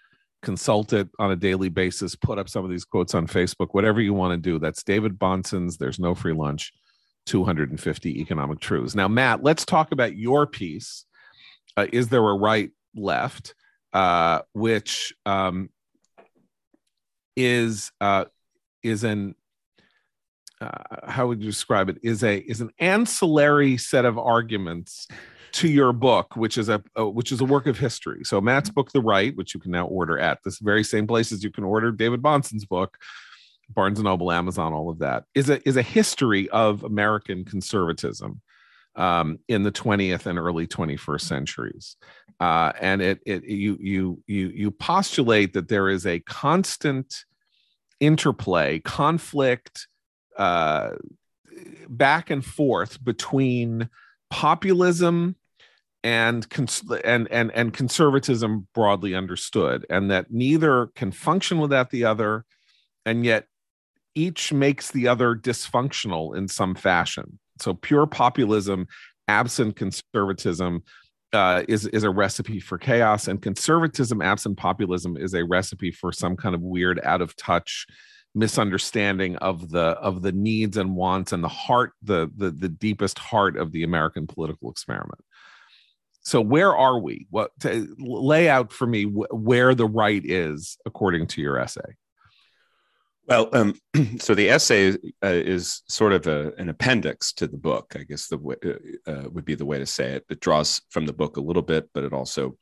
Consult it on a daily basis. Put up some of these quotes on Facebook. Whatever you want to do. That's David Bahnsen's. There's no free lunch 250 economic truths. Now, Matt, let's talk about your piece. Uh, is there a right left? Uh, which um, is uh, is an uh, how would you describe it? Is a is an ancillary set of arguments to your book, which is a, a, which is a work of history. So Matt's book, The Right, which you can now order at this very same places you can order David Bahnsen's book, Barnes and Noble, Amazon, all of that is a is a history of American conservatism um, in the 20th and early 21st centuries, uh, and it it you you you you postulate that there is a constant interplay, conflict, uh, back and forth between populism and cons- and and and conservatism broadly understood and that neither can function without the other and yet each makes the other dysfunctional in some fashion. So pure populism, absent conservatism, uh, is is a recipe for chaos, and conservatism, absent populism, is a recipe for some kind of weird, out of touch misunderstanding of the of the needs and wants and the heart, the the the deepest heart of the American political experiment. So where are we? What lay out for me wh- where the right is according to your essay? Well, um, so the essay uh, is sort of a, an appendix to the book. I guess the way, uh, uh, would be the way to say it. It draws from the book a little bit, but it also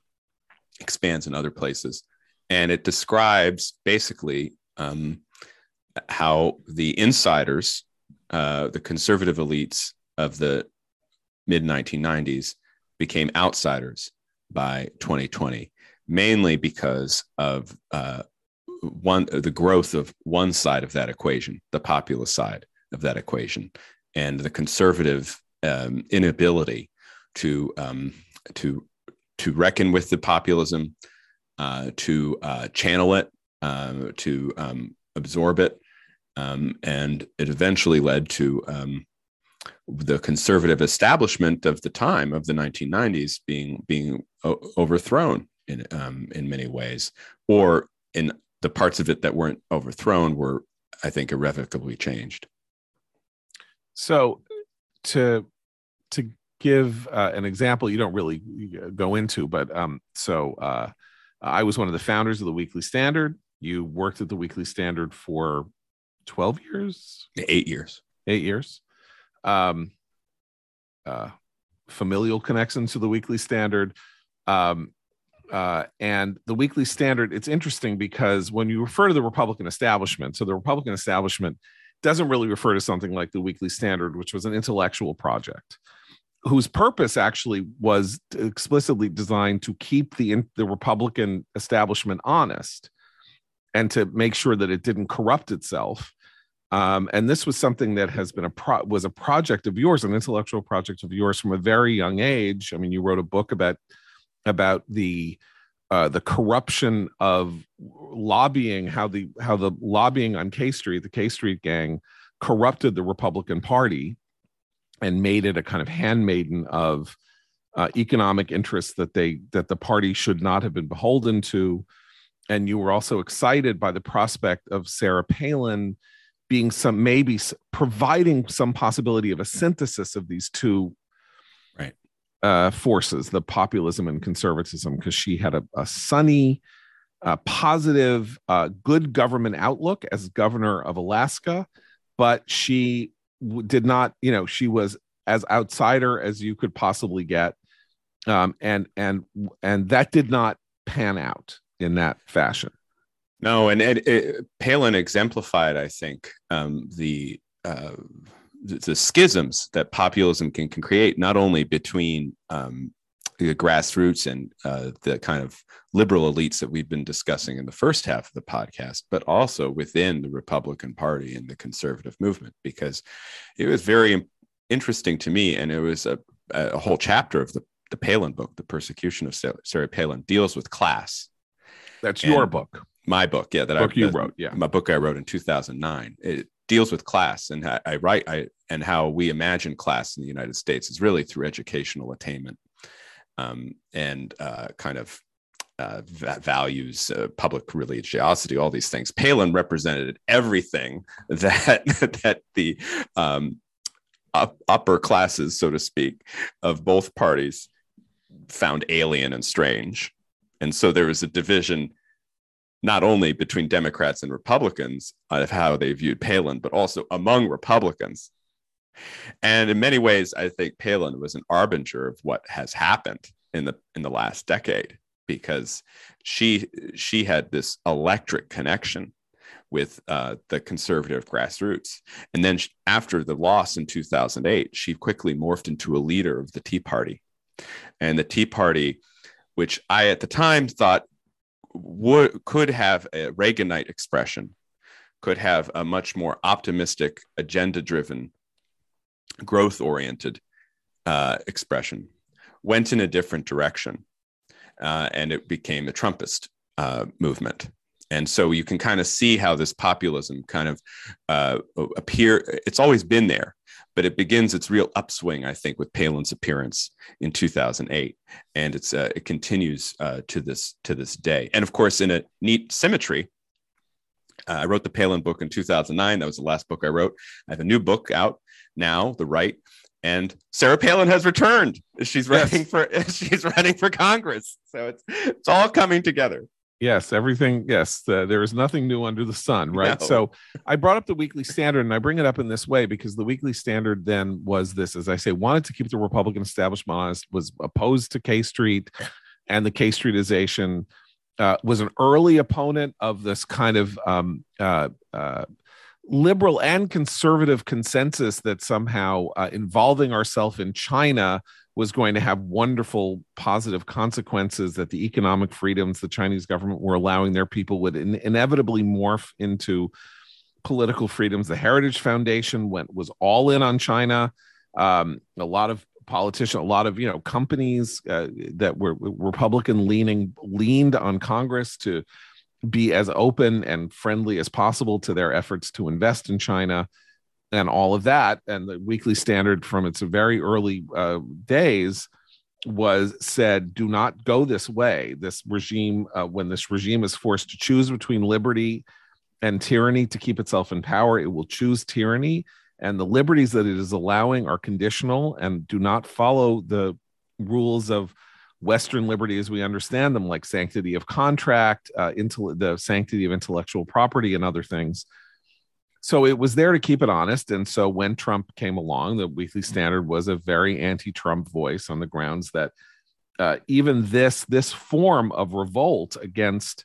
expands in other places, and it describes basically um, how the insiders, uh, the conservative elites of the mid 1990s, became outsiders by 2020, mainly because of uh, one the growth of one side of that equation, the populist side of that equation, and the conservative um, inability to um, to to reckon with the populism, uh, to uh, channel it, uh, to um, absorb it, um, and it eventually led to um, the conservative establishment of the time of the 1990s being being overthrown in um, in many ways, or in the parts of it that weren't overthrown were, I think, irrevocably changed. So, to to give uh, an example, you don't really go into, but um, so uh, I was one of the founders of the Weekly Standard. You worked at the Weekly Standard for twelve years, eight years, eight years. Um, uh, familial connections to the Weekly Standard. Um, uh, and the Weekly Standard, it's interesting because when you refer to the Republican establishment, so the Republican establishment doesn't really refer to something like the Weekly Standard, which was an intellectual project whose purpose actually was explicitly designed to keep the the Republican establishment honest and to make sure that it didn't corrupt itself. Um, and this was something that has been a pro- was a project of yours, an intellectual project of yours from a very young age. I mean, you wrote a book about about the uh, the corruption of lobbying, how the how the lobbying on K Street, the K Street gang, corrupted the Republican Party and made it a kind of handmaiden of uh, economic interests that they that the party should not have been beholden to. And you were also excited by the prospect of Sarah Palin being some maybe providing some possibility of a synthesis of these two right uh, forces, the populism and conservatism, because she had a, a sunny, uh, positive, uh, good government outlook as governor of Alaska, but she w- did not, you know, she was as outsider as you could possibly get, um, and and and that did not pan out in that fashion. No, and it, it, Palin exemplified, I think, um, the uh, the schisms that populism can, can create, not only between um, the grassroots and uh, the kind of liberal elites that we've been discussing in the first half of the podcast, but also within the Republican Party and the conservative movement, because it was very interesting to me. And it was a, a whole chapter of the, the Palin book, The Persecution of Sarah Palin, deals with class. That's and your book. My book, yeah, that book I, you that, wrote, yeah, my book I wrote in 2009. It deals with class and I, I write I and how we imagine class in the United States is really through educational attainment um, and uh, kind of uh, values, uh, public religiosity, all these things. Palin represented everything that that the um, up, upper classes, so to speak, of both parties found alien and strange, and so there was a division not only between Democrats and Republicans of how they viewed Palin, but also among Republicans. And in many ways, I think Palin was an arbinger of what has happened in the in the last decade because she she had this electric connection with uh, the conservative grassroots. And then she, after the loss in 2008, she quickly morphed into a leader of the Tea Party. And the Tea Party, which I at the time thought would could have a Reaganite expression, could have a much more optimistic, agenda-driven, growth-oriented uh, expression, went in a different direction, uh, and it became a Trumpist uh, movement. And so you can kind of see how this populism kind of uh, appear. It's always been there, but it begins its real upswing, I think, with Palin's appearance in 2008, and it's uh, it continues uh, to this to this day. And of course, in a neat symmetry, uh, I wrote the Palin book in 2009. That was the last book I wrote. I have a new book out now, The Right, and Sarah Palin has returned. She's running yes. for she's running for Congress. So it's it's all coming together. Yes, everything. Yes, the, there is nothing new under the sun, right? No. So I brought up the Weekly Standard, and I bring it up in this way because the Weekly Standard then was this, as I say, wanted to keep the Republican establishment honest, was opposed to K Street and the K Streetization, uh, was an early opponent of this kind of um, uh, uh, liberal and conservative consensus that somehow uh, involving ourselves in China was going to have wonderful positive consequences that the economic freedoms the Chinese government were allowing their people would in- inevitably morph into political freedoms. The Heritage Foundation went was all in on China. Um, a lot of politicians, a lot of you know companies uh, that were Republican leaning leaned on Congress to be as open and friendly as possible to their efforts to invest in China and all of that and the weekly standard from its very early uh, days was said do not go this way. This regime uh, when this regime is forced to choose between liberty and tyranny to keep itself in power it will choose tyranny and the liberties that it is allowing are conditional and do not follow the rules of western liberty as we understand them like sanctity of contract uh, into the sanctity of intellectual property and other things so it was there to keep it honest. And so when Trump came along, the Weekly Standard was a very anti-Trump voice on the grounds that uh, even this this form of revolt against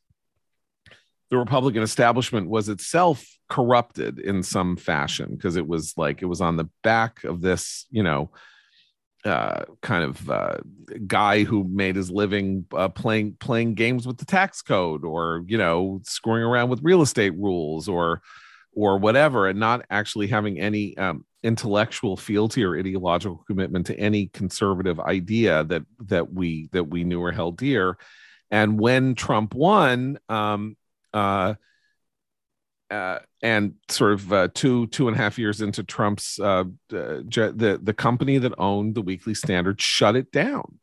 the Republican establishment was itself corrupted in some fashion because it was like it was on the back of this, you know, uh, kind of uh, guy who made his living uh, playing playing games with the tax code or you know screwing around with real estate rules or or whatever and not actually having any um, intellectual fealty or ideological commitment to any conservative idea that that we that we knew or held dear and when trump won um, uh, uh, and sort of uh, two two and a half years into Trump's uh, the the company that owned the Weekly Standard shut it down.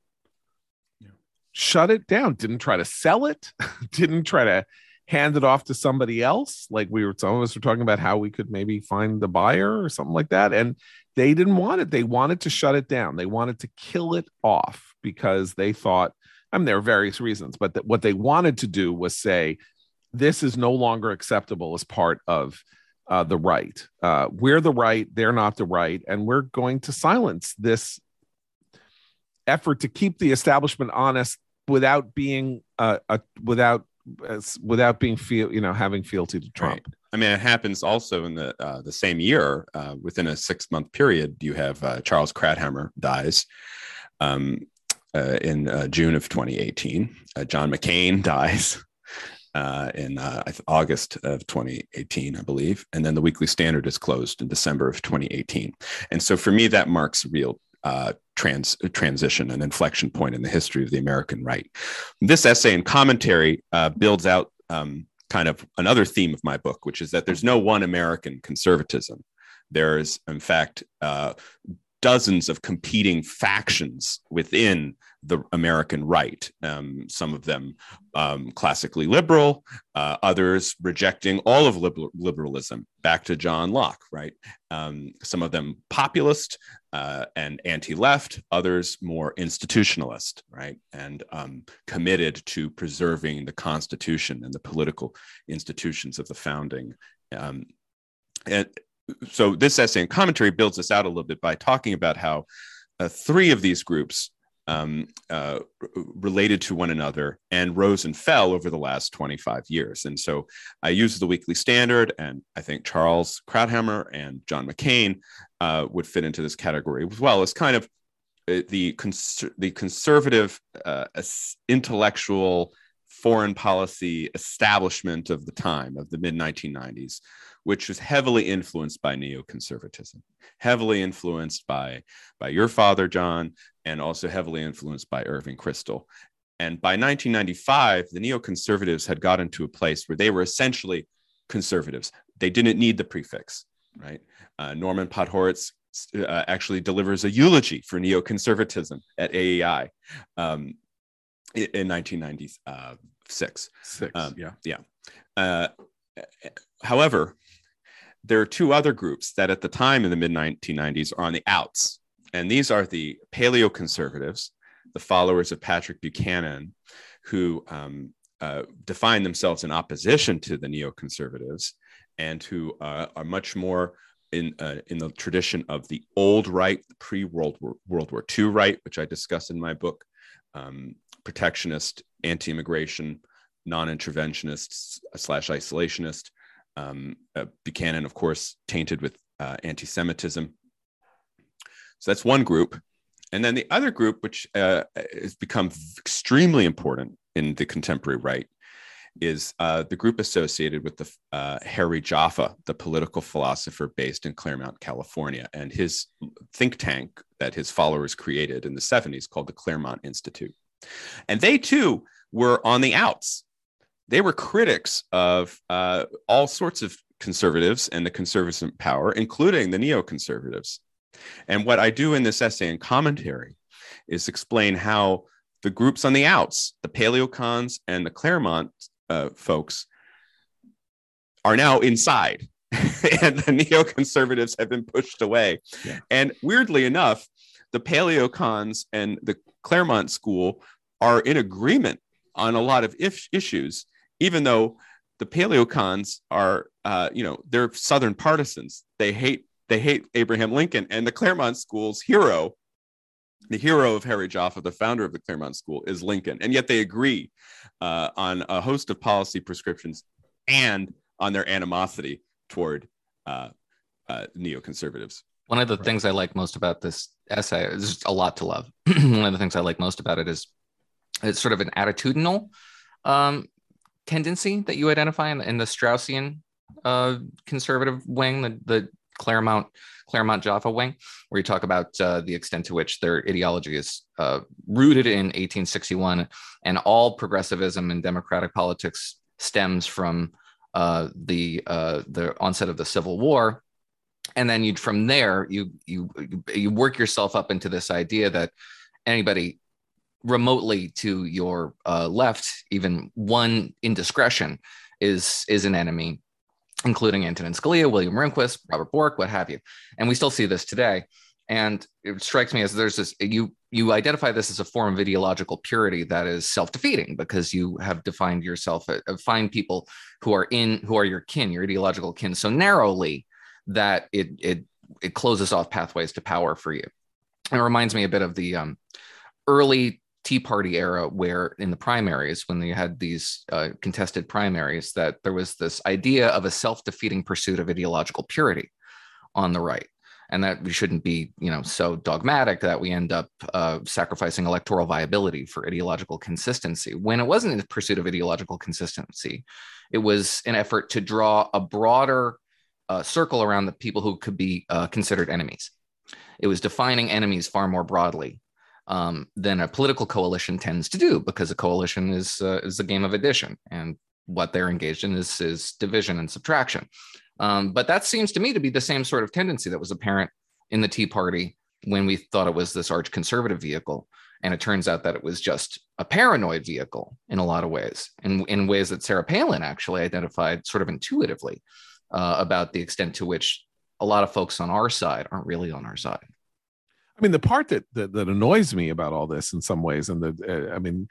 Yeah. Shut it down. Didn't try to sell it. didn't try to hand it off to somebody else. Like we were, some of us were talking about how we could maybe find the buyer or something like that, and they didn't want it. They wanted to shut it down. They wanted to kill it off because they thought. I mean, there are various reasons, but that what they wanted to do was say, this is no longer acceptable as part of uh, the right. Uh, we're the right, they're not the right, and we're going to silence this effort to keep the establishment honest without being uh, a, without without being feel you know having fealty to Trump. Right. I mean, it happens also in the uh, the same year. Uh, within a six month period, you have uh, Charles Krauthammer dies. Um, uh, in uh, June of 2018, uh, John McCain dies uh, in uh, August of 2018, I believe. And then the Weekly Standard is closed in December of 2018. And so for me, that marks real uh, trans transition, an inflection point in the history of the American right. This essay and commentary uh, builds out um, kind of another theme of my book, which is that there's no one American conservatism. There's, in fact, uh, dozens of competing factions within the American right. Um, some of them um, classically liberal, uh, others rejecting all of liberal, liberalism. Back to John Locke, right? Um, some of them populist uh, and anti-left, others more institutionalist, right? And um, committed to preserving the Constitution and the political institutions of the founding. Um, and so this essay and commentary builds this out a little bit by talking about how uh, three of these groups um, uh, related to one another and rose and fell over the last 25 years. And so I use the Weekly Standard, and I think Charles Krauthammer and John McCain uh, would fit into this category as well as kind of uh, the cons- the conservative uh, intellectual foreign policy establishment of the time of the mid 1990s which was heavily influenced by neoconservatism, heavily influenced by, by your father, John, and also heavily influenced by Irving Kristol. And by 1995, the neoconservatives had gotten to a place where they were essentially conservatives. They didn't need the prefix, right? Uh, Norman Podhoretz uh, actually delivers a eulogy for neoconservatism at AEI um, in 1996. Six, um, yeah. Yeah. Uh, however, there are two other groups that at the time in the mid 1990s are on the outs. And these are the paleo conservatives, the followers of Patrick Buchanan, who um, uh, define themselves in opposition to the neoconservatives and who uh, are much more in, uh, in the tradition of the old right, pre World War, World War II right, which I discuss in my book, um, protectionist, anti immigration, non interventionist slash isolationist, um, uh, Buchanan, of course, tainted with uh, anti Semitism. So that's one group. And then the other group, which uh, has become extremely important in the contemporary right, is uh, the group associated with the uh, Harry Jaffa, the political philosopher based in Claremont, California, and his think tank that his followers created in the 70s called the Claremont Institute. And they too were on the outs they were critics of uh, all sorts of conservatives and the conservative power, including the neoconservatives. And what I do in this essay and commentary is explain how the groups on the outs, the paleocons and the Claremont uh, folks, are now inside, and the neoconservatives have been pushed away. Yeah. And weirdly enough, the paleocons and the Claremont school are in agreement on a lot of if- issues even though the paleocons are, uh, you know, they're Southern partisans. They hate they hate Abraham Lincoln, and the Claremont School's hero, the hero of Harry Jaffa, the founder of the Claremont School, is Lincoln, and yet they agree uh, on a host of policy prescriptions and on their animosity toward uh, uh, neoconservatives. One of the right. things I like most about this essay is a lot to love. One of the things I like most about it is it's sort of an attitudinal um, tendency that you identify in, in the Straussian uh, conservative wing, the, the Claremont Claremont Jaffa wing, where you talk about uh, the extent to which their ideology is uh, rooted in 1861, and all progressivism and democratic politics stems from uh, the uh, the onset of the Civil War, and then you from there you you you work yourself up into this idea that anybody remotely to your uh, left, even one indiscretion, is is an enemy, including Antonin Scalia, William Rehnquist, Robert Bork, what have you. And we still see this today. And it strikes me as there's this you you identify this as a form of ideological purity that is self-defeating because you have defined yourself uh, find people who are in who are your kin, your ideological kin so narrowly that it it it closes off pathways to power for you. It reminds me a bit of the um, early Tea Party era, where in the primaries, when they had these uh, contested primaries, that there was this idea of a self defeating pursuit of ideological purity on the right. And that we shouldn't be, you know, so dogmatic that we end up uh, sacrificing electoral viability for ideological consistency. When it wasn't in pursuit of ideological consistency, it was an effort to draw a broader uh, circle around the people who could be uh, considered enemies. It was defining enemies far more broadly um, than a political coalition tends to do, because a coalition is uh, is a game of addition, and what they're engaged in is is division and subtraction. Um, but that seems to me to be the same sort of tendency that was apparent in the Tea Party when we thought it was this arch conservative vehicle. And it turns out that it was just a paranoid vehicle in a lot of ways, in, in ways that Sarah Palin actually identified sort of intuitively uh, about the extent to which a lot of folks on our side aren't really on our side. I mean, the part that, that, that annoys me about all this in some ways, and the uh, I mean,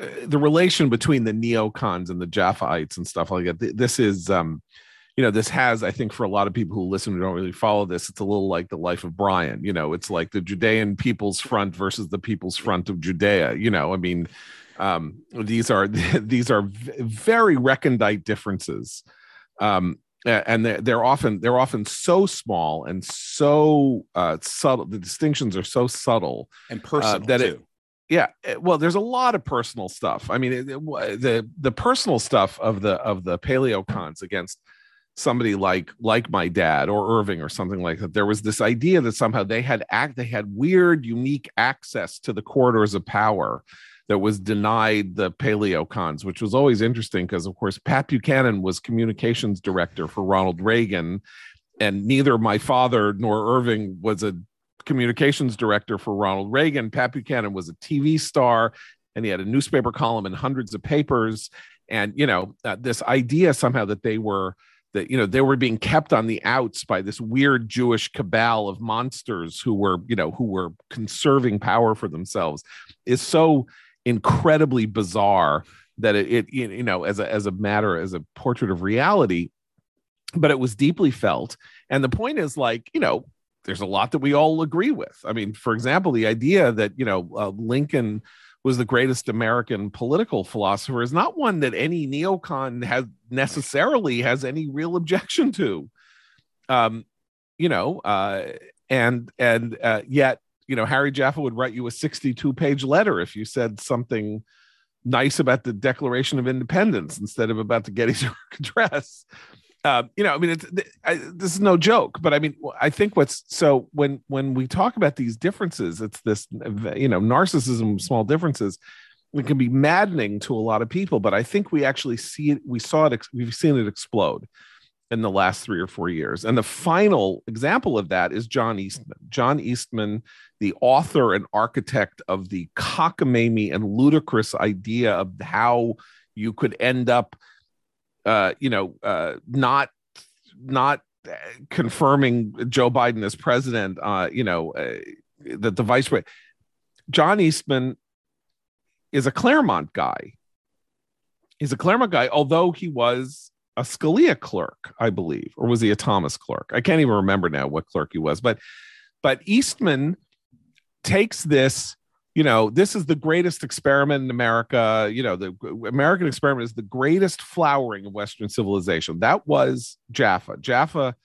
uh, the relation between the neocons and the Jaffaites and stuff like that. This is, um, you know, this has, I think, for a lot of people who listen who don't really follow this, it's a little like the life of Brian. You know, it's like the Judean People's Front versus the People's Front of Judea. You know, I mean, um, these are these are very recondite differences. Um, and they're, they're often they're often so small and so uh, subtle. The distinctions are so subtle and personal uh, that too. it. Yeah, well, there's a lot of personal stuff. I mean, it, it, the the personal stuff of the of the paleocons against somebody like like my dad or Irving or something like that. There was this idea that somehow they had act they had weird, unique access to the corridors of power that was denied the paleocons, which was always interesting because, of course, Pat Buchanan was communications director for Ronald Reagan, and neither my father nor Irving was a communications director for Ronald Reagan. Pat Buchanan was a TV star, and he had a newspaper column in hundreds of papers. And you know, uh, this idea somehow that they were that you know they were being kept on the outs by this weird Jewish cabal of monsters who were you know who were conserving power for themselves is so incredibly bizarre that it, it you know as a as a matter as a portrait of reality but it was deeply felt. And the point is like you know there's a lot that we all agree with. I mean for example the idea that you know uh, lincoln was the greatest american political philosopher is not one that any neocon has necessarily has any real objection to. Um you know uh and and uh, yet you know, Harry Jaffa would write you a 62 page letter if you said something nice about the Declaration of Independence instead of about the Gettysburg Address. Uh, you know, I mean, it's, I, this is no joke, but I mean, I think what's so when when we talk about these differences, it's this, you know, narcissism, small differences. It can be maddening to a lot of people, but I think we actually see it. We saw it. We've seen it explode in the last three or four years. And the final example of that is John Eastman. John Eastman, the author and architect of the cockamamie and ludicrous idea of how you could end up, uh, you know, uh, not not confirming Joe Biden as president. Uh, you know, uh, that the vice president, John Eastman, is a Claremont guy he's a Claremont guy, although he was a Scalia clerk, I believe, or was he a Thomas clerk? I can't even remember now what clerk he was, but but Eastman takes this you know this is the greatest experiment in america you know the american experiment is the greatest flowering of western civilization. That was jaffa. Jaffa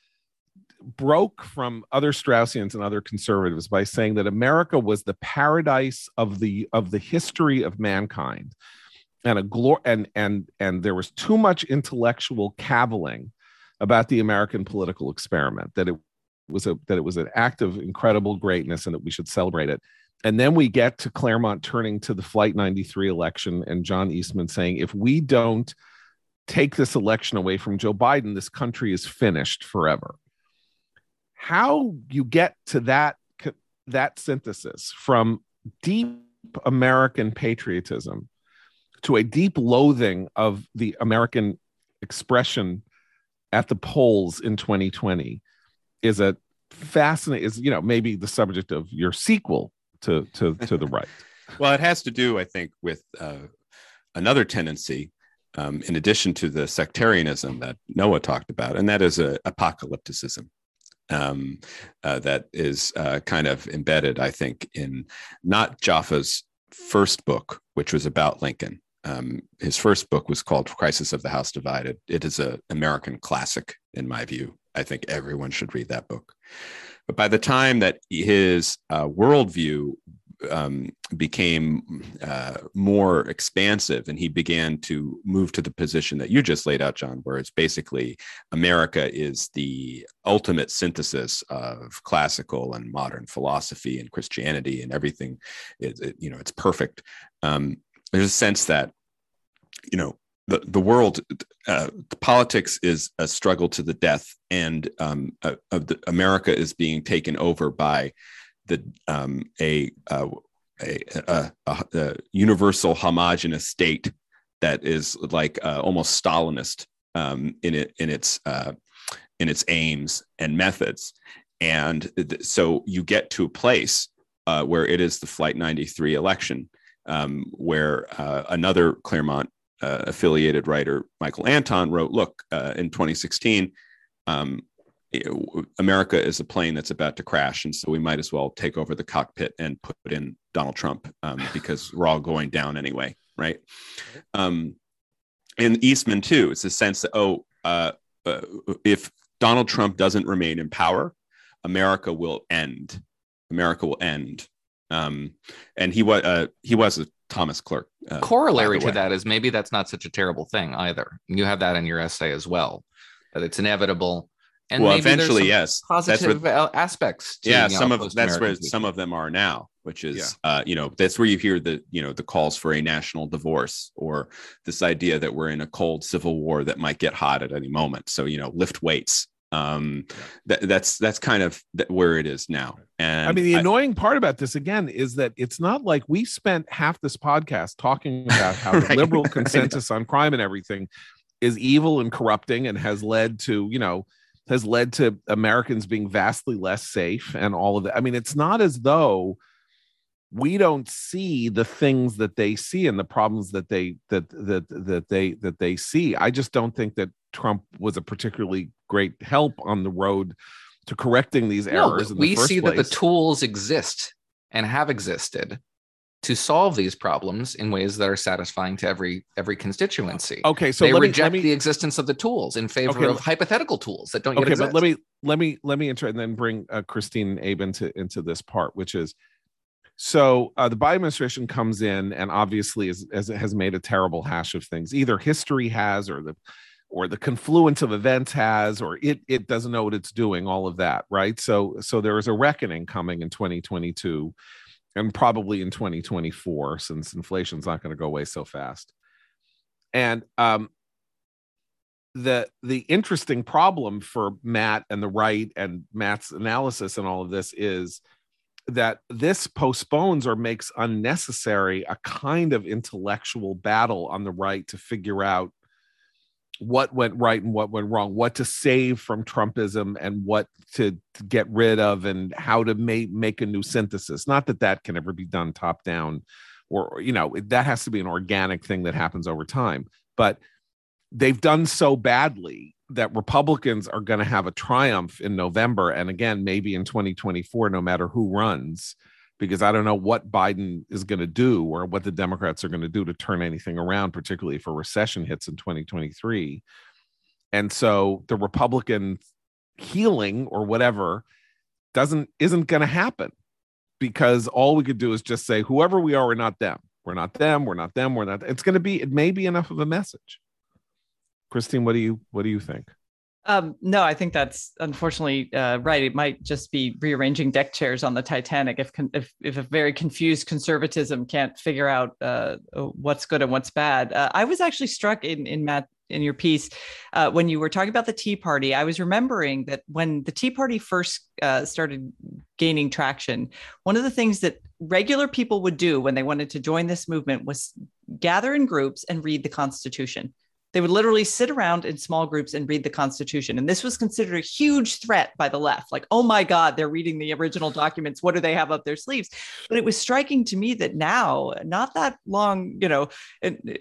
broke from other straussians and other conservatives by saying that america was the paradise of the of the history of mankind and a glor and and and there was too much intellectual cavilling about the american political experiment that it was a that it was an act of incredible greatness and that we should celebrate it and then we get to Claremont turning to the Flight 93 election and John Eastman saying, if we don't take this election away from Joe Biden, this country is finished forever. How you get to that that synthesis from deep American patriotism to a deep loathing of the American expression at the polls in 2020 is a fascinating is you know maybe the subject of your sequel to to to the right. well, it has to do, I think, with uh, another tendency, um, in addition to the sectarianism that Noah talked about, and that is a apocalypticism. Um, uh, that is uh, kind of embedded, I think, in not Jaffa's first book, which was about Lincoln. Um, his first book was called Crisis of the House Divided. It is an American classic, in my view. I think everyone should read that book. But by the time that his uh, worldview um, became uh, more expansive and he began to move to the position that you just laid out, John, where it's basically America is the ultimate synthesis of classical and modern philosophy and Christianity and everything. It, it you know, it's perfect. Um, there's a sense that, you know, the, the world uh, politics is a struggle to the death and um, uh, of the, america is being taken over by the um, a, uh, a, a, a, universal homogenous state that is like uh, almost stalinist um, in it in its uh, in its aims and methods. And th- so you get to a place uh, where it is the flight 93 election um, where another claremont uh, affiliated writer Michael Anton wrote, "Look, uh, in 2016, um, America is a plane that's about to crash, and so we might as well take over the cockpit and put in Donald Trump um, because we're all going down anyway, right?" Um, and Eastman too. It's a sense that oh, uh, uh, if Donald Trump doesn't remain in power, America will end. America will end. Um, and he was uh, he was a Thomas Clerk. Uh, Corollary to that is maybe that's not such a terrible thing either. You have that in your essay as well, that it's inevitable. And well, eventually, yes, positive what, aspects. To, yeah, some of that's where some of them are now, which is, yeah. uh, you know, that's where you hear the, you know, the calls for a national divorce or this idea that we're in a cold civil war that might get hot at any moment. So, you know, lift weights, um that, that's that's kind of where it is now. And i mean the I, annoying part about this again is that it's not like we spent half this podcast talking about how right, the liberal consensus on crime and everything is evil and corrupting and has led to you know has led to americans being vastly less safe and all of that. I mean it's not as though we don't see the things that they see and the problems that they that that that they that they see. I just don't think that trump was a particularly great help on the road to correcting these errors no, we see place. that the tools exist and have existed to solve these problems in ways that are satisfying to every every constituency. Okay, so they let reject me, let me, the existence of the tools in favor okay, of hypothetical tools that don't. Get Okay, but let me let me let me enter and then bring uh, Christine Abe into into this part, which is so uh, the Biden administration comes in and obviously is, as it has made a terrible hash of things. Either history has, or the or the confluence of events has, or it it doesn't know what it's doing. All of that, right? So so there is a reckoning coming in 2022, and probably in 2024, since inflation's not going to go away so fast. And um, the the interesting problem for Matt and the right and Matt's analysis and all of this is that this postpones or makes unnecessary a kind of intellectual battle on the right to figure out what went right and what went wrong, what to save from Trumpism and what to, get rid of, and how to make make a new synthesis. Not that that can ever be done top down, or you know that has to be an organic thing that happens over time. but they've done so badly that Republicans are going to have a triumph in November and again maybe in 2024 no matter who runs because I don't know what Biden is going to do or what the Democrats are going to do to turn anything around particularly if a recession hits in 2023 and so the Republican healing or whatever doesn't isn't going to happen because all we could do is just say whoever we are we're not them. We're not them. We're not them. We're not it's going to be it may be enough of a message. Christine, what do you what do you think? Um, no, I think that's unfortunately uh, right. It might just be rearranging deck chairs on the Titanic if if, if a very confused conservatism can't figure out uh, what's good and what's bad. Uh, I was actually struck in in Matt in your piece uh, when you were talking about the Tea Party. I was remembering that when the Tea Party first uh, started gaining traction, one of the things that regular people would do when they wanted to join this movement was gather in groups and read the Constitution they would literally sit around in small groups and read the Constitution. And this was considered a huge threat by the left. Like, oh my God, they're reading the original documents. What do they have up their sleeves? But it was striking to me that now, not that long, you know,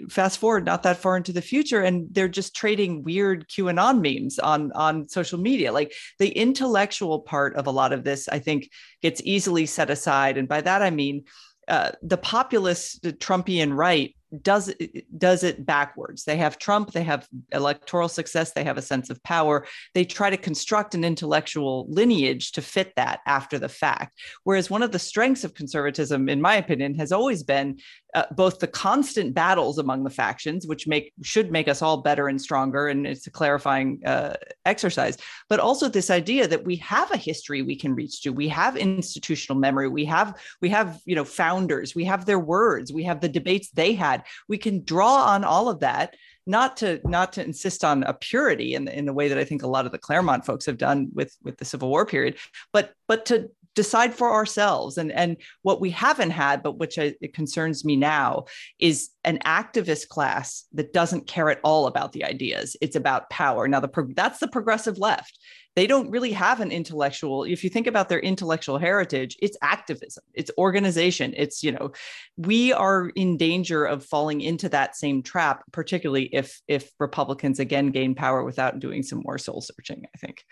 fast forward, not that far into the future, and they're just trading weird QAnon memes on, on social media. Like the intellectual part of a lot of this, I think, gets easily set aside. And by that, I mean, uh, the populist the Trumpian right does it does it backwards. They have trump they have electoral success they have a sense of power. They try to construct an intellectual lineage to fit that after the fact. Whereas one of the strengths of conservatism in my opinion has always been uh, both the constant battles among the factions which make should make us all better and stronger and it's a clarifying uh, exercise but also this idea that we have a history we can reach to. We have institutional memory. We have we have you know founders. We have their words. We have the debates they had we can draw on all of that not to not to insist on a purity in the, in the way that I think a lot of the Claremont folks have done with with the Civil War period, but but to decide for ourselves. And and what we haven't had but which I, it concerns me now is an activist class that doesn't care at all about the ideas. It's about power. Now the that's the progressive left. They don't really have an intellectual if you think about their intellectual heritage it's activism it's organization it's you know we are in danger of falling into that same trap particularly if if republicans again gain power without doing some more soul searching i think.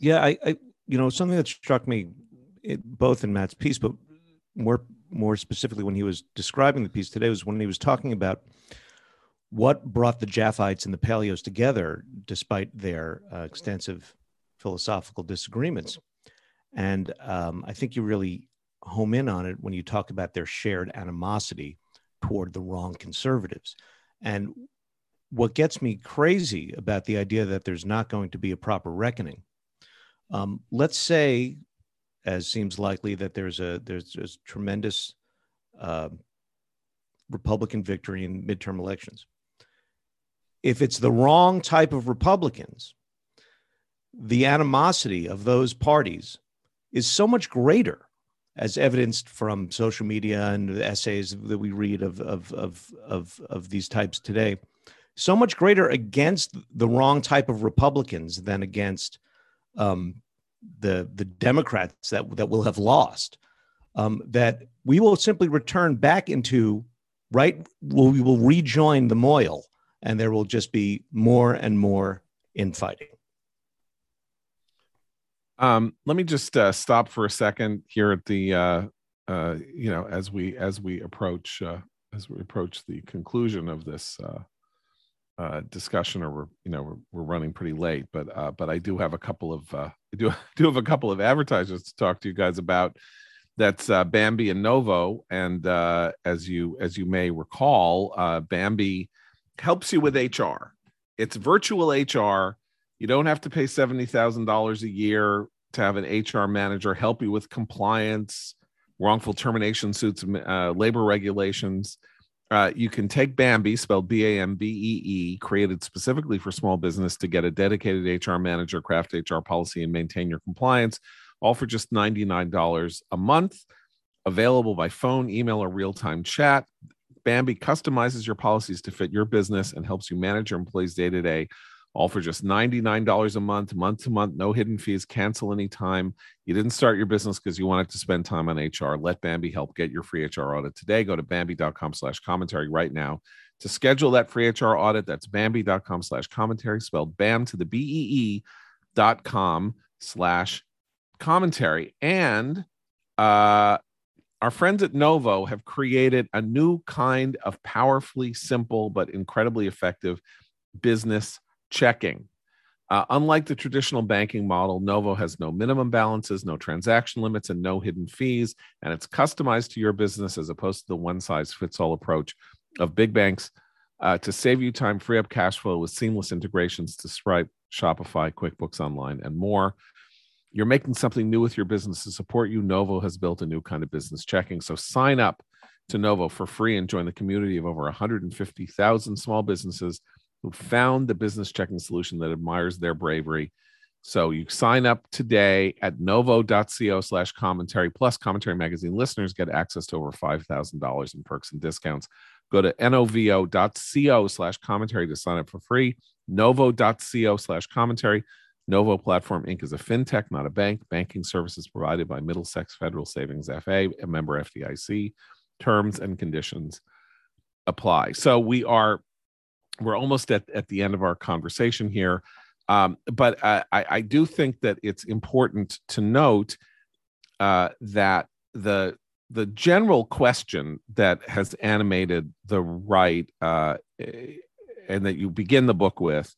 Yeah i, I you know something that struck me it, both in matt's piece but more more specifically when he was describing the piece today was when he was talking about what brought the Jaffaites and the Paleos together, despite their uh, extensive philosophical disagreements. And um, I think you really home in on it when you talk about their shared animosity toward the wrong conservatives. And what gets me crazy about the idea that there's not going to be a proper reckoning. Um, let's say, as seems likely, that there's a there's, there's tremendous uh, Republican victory in midterm elections. If it's the wrong type of Republicans, the animosity of those parties is so much greater, as evidenced from social media and the essays that we read of, of, of, of, of these types today, so much greater against the wrong type of Republicans than against um, the, the Democrats that, that will have lost. Um, that we will simply return back into right, we will rejoin the moil, and there will just be more and more infighting. Um, let me just uh, stop for a second here at the uh, uh, you know as we as we approach uh, as we approach the conclusion of this uh, uh, discussion, or we're you know we're, we're running pretty late, but but I do have a couple of uh, I do do have a couple of advertisers to talk to you guys about. That's uh, Bambee and Novo, and uh, as you as you may recall, uh, Bambee helps you with HR. It's virtual HR you don't have to pay $70,000 a year to have an HR manager help you with compliance, wrongful termination suits, uh, labor regulations. Uh, you can take Bambee, spelled B A M B E E, created specifically for small business to get a dedicated HR manager, craft HR policy, and maintain your compliance, all for just $99 a month. Available by phone, email, or real time chat. Bambee customizes your policies to fit your business and helps you manage your employees day to day all for just $99 a month, month to month, no hidden fees, cancel anytime. You didn't start your business because you wanted to spend time on HR. Let Bambee help get your free HR audit today. Go to Bambee.com slash commentary right now To schedule that free HR audit, that's Bambee.com slash commentary, spelled BAM to the B-E-E dot com slash commentary. And uh, our friends at Novo have created a new kind of powerfully simple but incredibly effective business checking. Uh, unlike the traditional banking model, Novo has no minimum balances, no transaction limits, and no hidden fees. And it's customized to your business as opposed to the one size fits all approach of big banks uh, to save you time, free up cash flow with seamless integrations to Stripe, Shopify, QuickBooks Online, and more. You're making something new with your business to support you. Novo has built a new kind of business checking. So sign up to Novo for free and join the community of over 150,000 small businesses who found the business checking solution that admires their bravery. So you sign up today at novo.co slash commentary. Plus, commentary magazine listeners get access to over $5,000 in perks and discounts. Go to novo.co slash commentary to sign up for free. Novo.co slash commentary. Novo Platform Inc. is a fintech, not a bank. Banking services provided by Middlesex Federal Savings FA, a member FDIC. Terms and conditions apply. So we are we're almost at, at the end of our conversation here. Um, but I, I do think that it's important to note uh, that the the general question that has animated the right uh, and that you begin the book with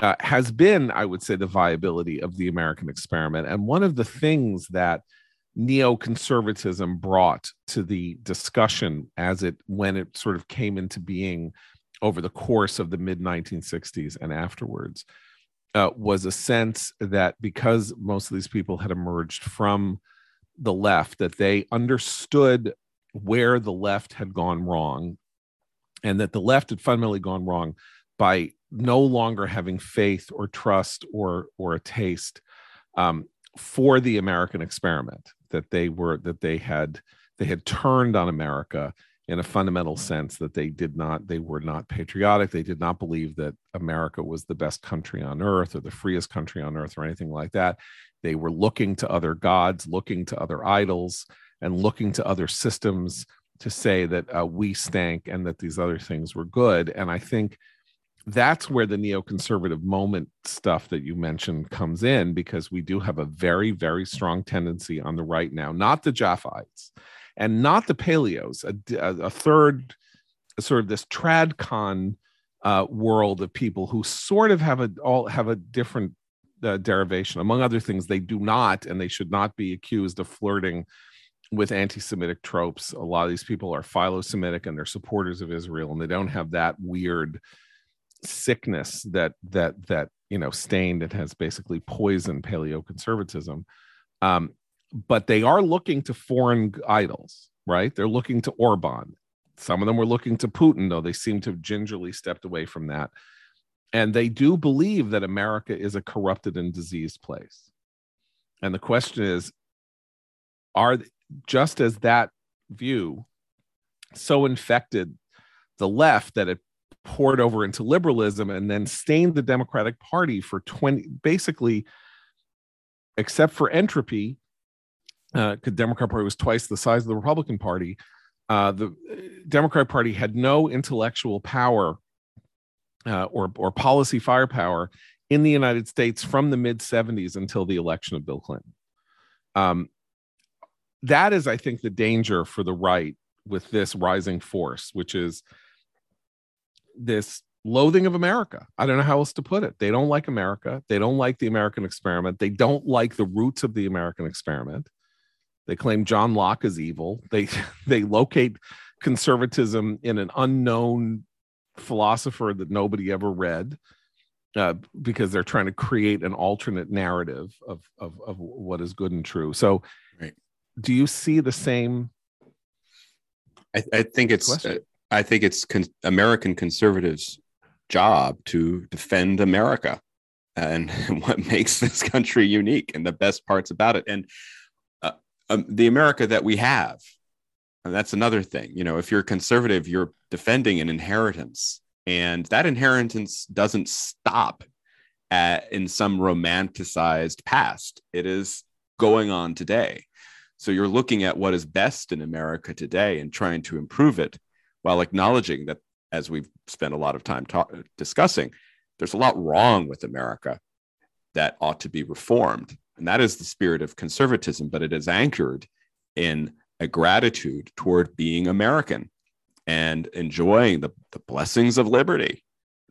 uh, has been, I would say, the viability of the American experiment. And one of the things that neoconservatism brought to the discussion as it when it sort of came into being over the course of the mid 1960s and afterwards uh, was a sense that because most of these people had emerged from the left, that they understood where the left had gone wrong and that the left had fundamentally gone wrong by no longer having faith or trust or or a taste um, for the American experiment that they were that they had they had turned on America in a fundamental sense that they did not they were not patriotic. They did not believe that america was the best country on earth or the freest country on earth or anything like that. They were looking to other gods looking to other idols and looking to other systems to say that uh, we stank and that these other things were good. And i think that's where the neoconservative moment stuff that you mentioned comes in because we do have a very very strong tendency on the right now not the Jaffaites and not the paleos, a, a third sort of this tradcon uh, world of people who sort of have a all have a different uh, derivation. Among other things, they do not and they should not be accused of flirting with anti-Semitic tropes. A lot of these people are philo-Semitic and they're supporters of Israel, and they don't have that weird sickness that that that you know stained and has basically poisoned paleoconservatism. Um, but they are looking to foreign idols, right? They're looking to Orban. Some of them were looking to Putin, though they seem to have gingerly stepped away from that. And they do believe that America is a corrupted and diseased place. And the question is are just as that view so infected the left that it poured over into liberalism and then stained the Democratic Party for 20 basically except for entropy uh, the Democrat Party was twice the size of the Republican Party. Uh, the uh, Democrat Party had no intellectual power uh, or or policy firepower in the United States from the mid 70s until the election of Bill Clinton. Um, that is, I think, the danger for the right with this rising force, which is this loathing of America. I don't know how else to put it. They don't like America. They don't like the American experiment. They don't like the roots of the American experiment. They claim John Locke is evil. They they locate conservatism in an unknown philosopher that nobody ever read uh, because they're trying to create an alternate narrative of, of, of what is good and true. So, right. do you see the same? I, I think it's uh, I think it's con- American conservatives' job to defend America and what makes this country unique and the best parts about it. And um, the America that we have. And that's another thing. You know, if you're conservative, you're defending an inheritance, and that inheritance doesn't stop at, in some romanticized past. It is going on today. So you're looking at what is best in America today and trying to improve it while acknowledging that as we've spent a lot of time talk, discussing, there's a lot wrong with America that ought to be reformed. And that is the spirit of conservatism, but it is anchored in a gratitude toward being American and enjoying the, the blessings of liberty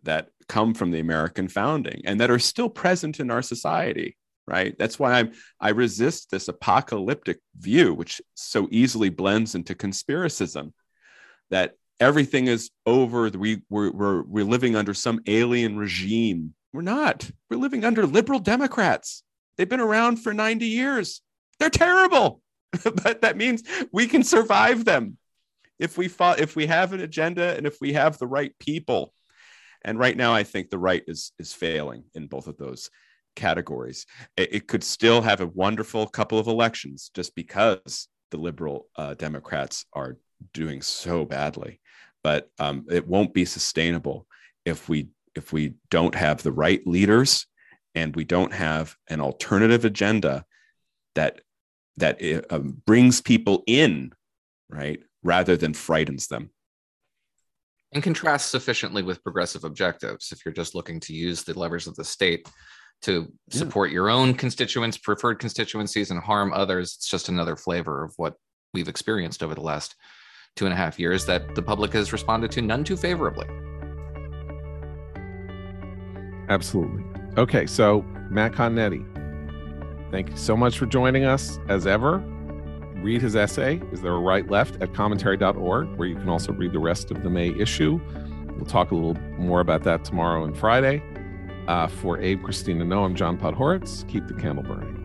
that come from the American founding and that are still present in our society right? That's why i'm i resist this apocalyptic view which so easily blends into conspiracism that everything is over we we're, we're, we're living under some alien regime. We're not. We're living under liberal democrats they've been around for 90 years. They're terrible. But that means we can survive them. If we if we have an agenda and if we have the right people. And right now i think the right is is failing in both of those categories. It, it could still have a wonderful couple of elections just because the liberal uh, democrats are doing so badly. But um, it won't be sustainable if we if we don't have the right leaders and we don't have an alternative agenda that that uh, brings people in right rather than frightens them. And contrasts sufficiently with progressive objectives if you're just looking to use the levers of the state to support yeah. your own constituents preferred constituencies and harm others it's just another flavor of what we've experienced over the last two and a half years that the public has responded to none too favorably. Absolutely okay so matt Continetti, thank you so much for joining us as ever read his essay, Is There a Right Left, at commentary.org, where you can also read the rest of the May issue. We'll talk a little more about that tomorrow and Friday. Uh, for Abe, Christina, no, I'm John Podhoretz. Keep the candle burning.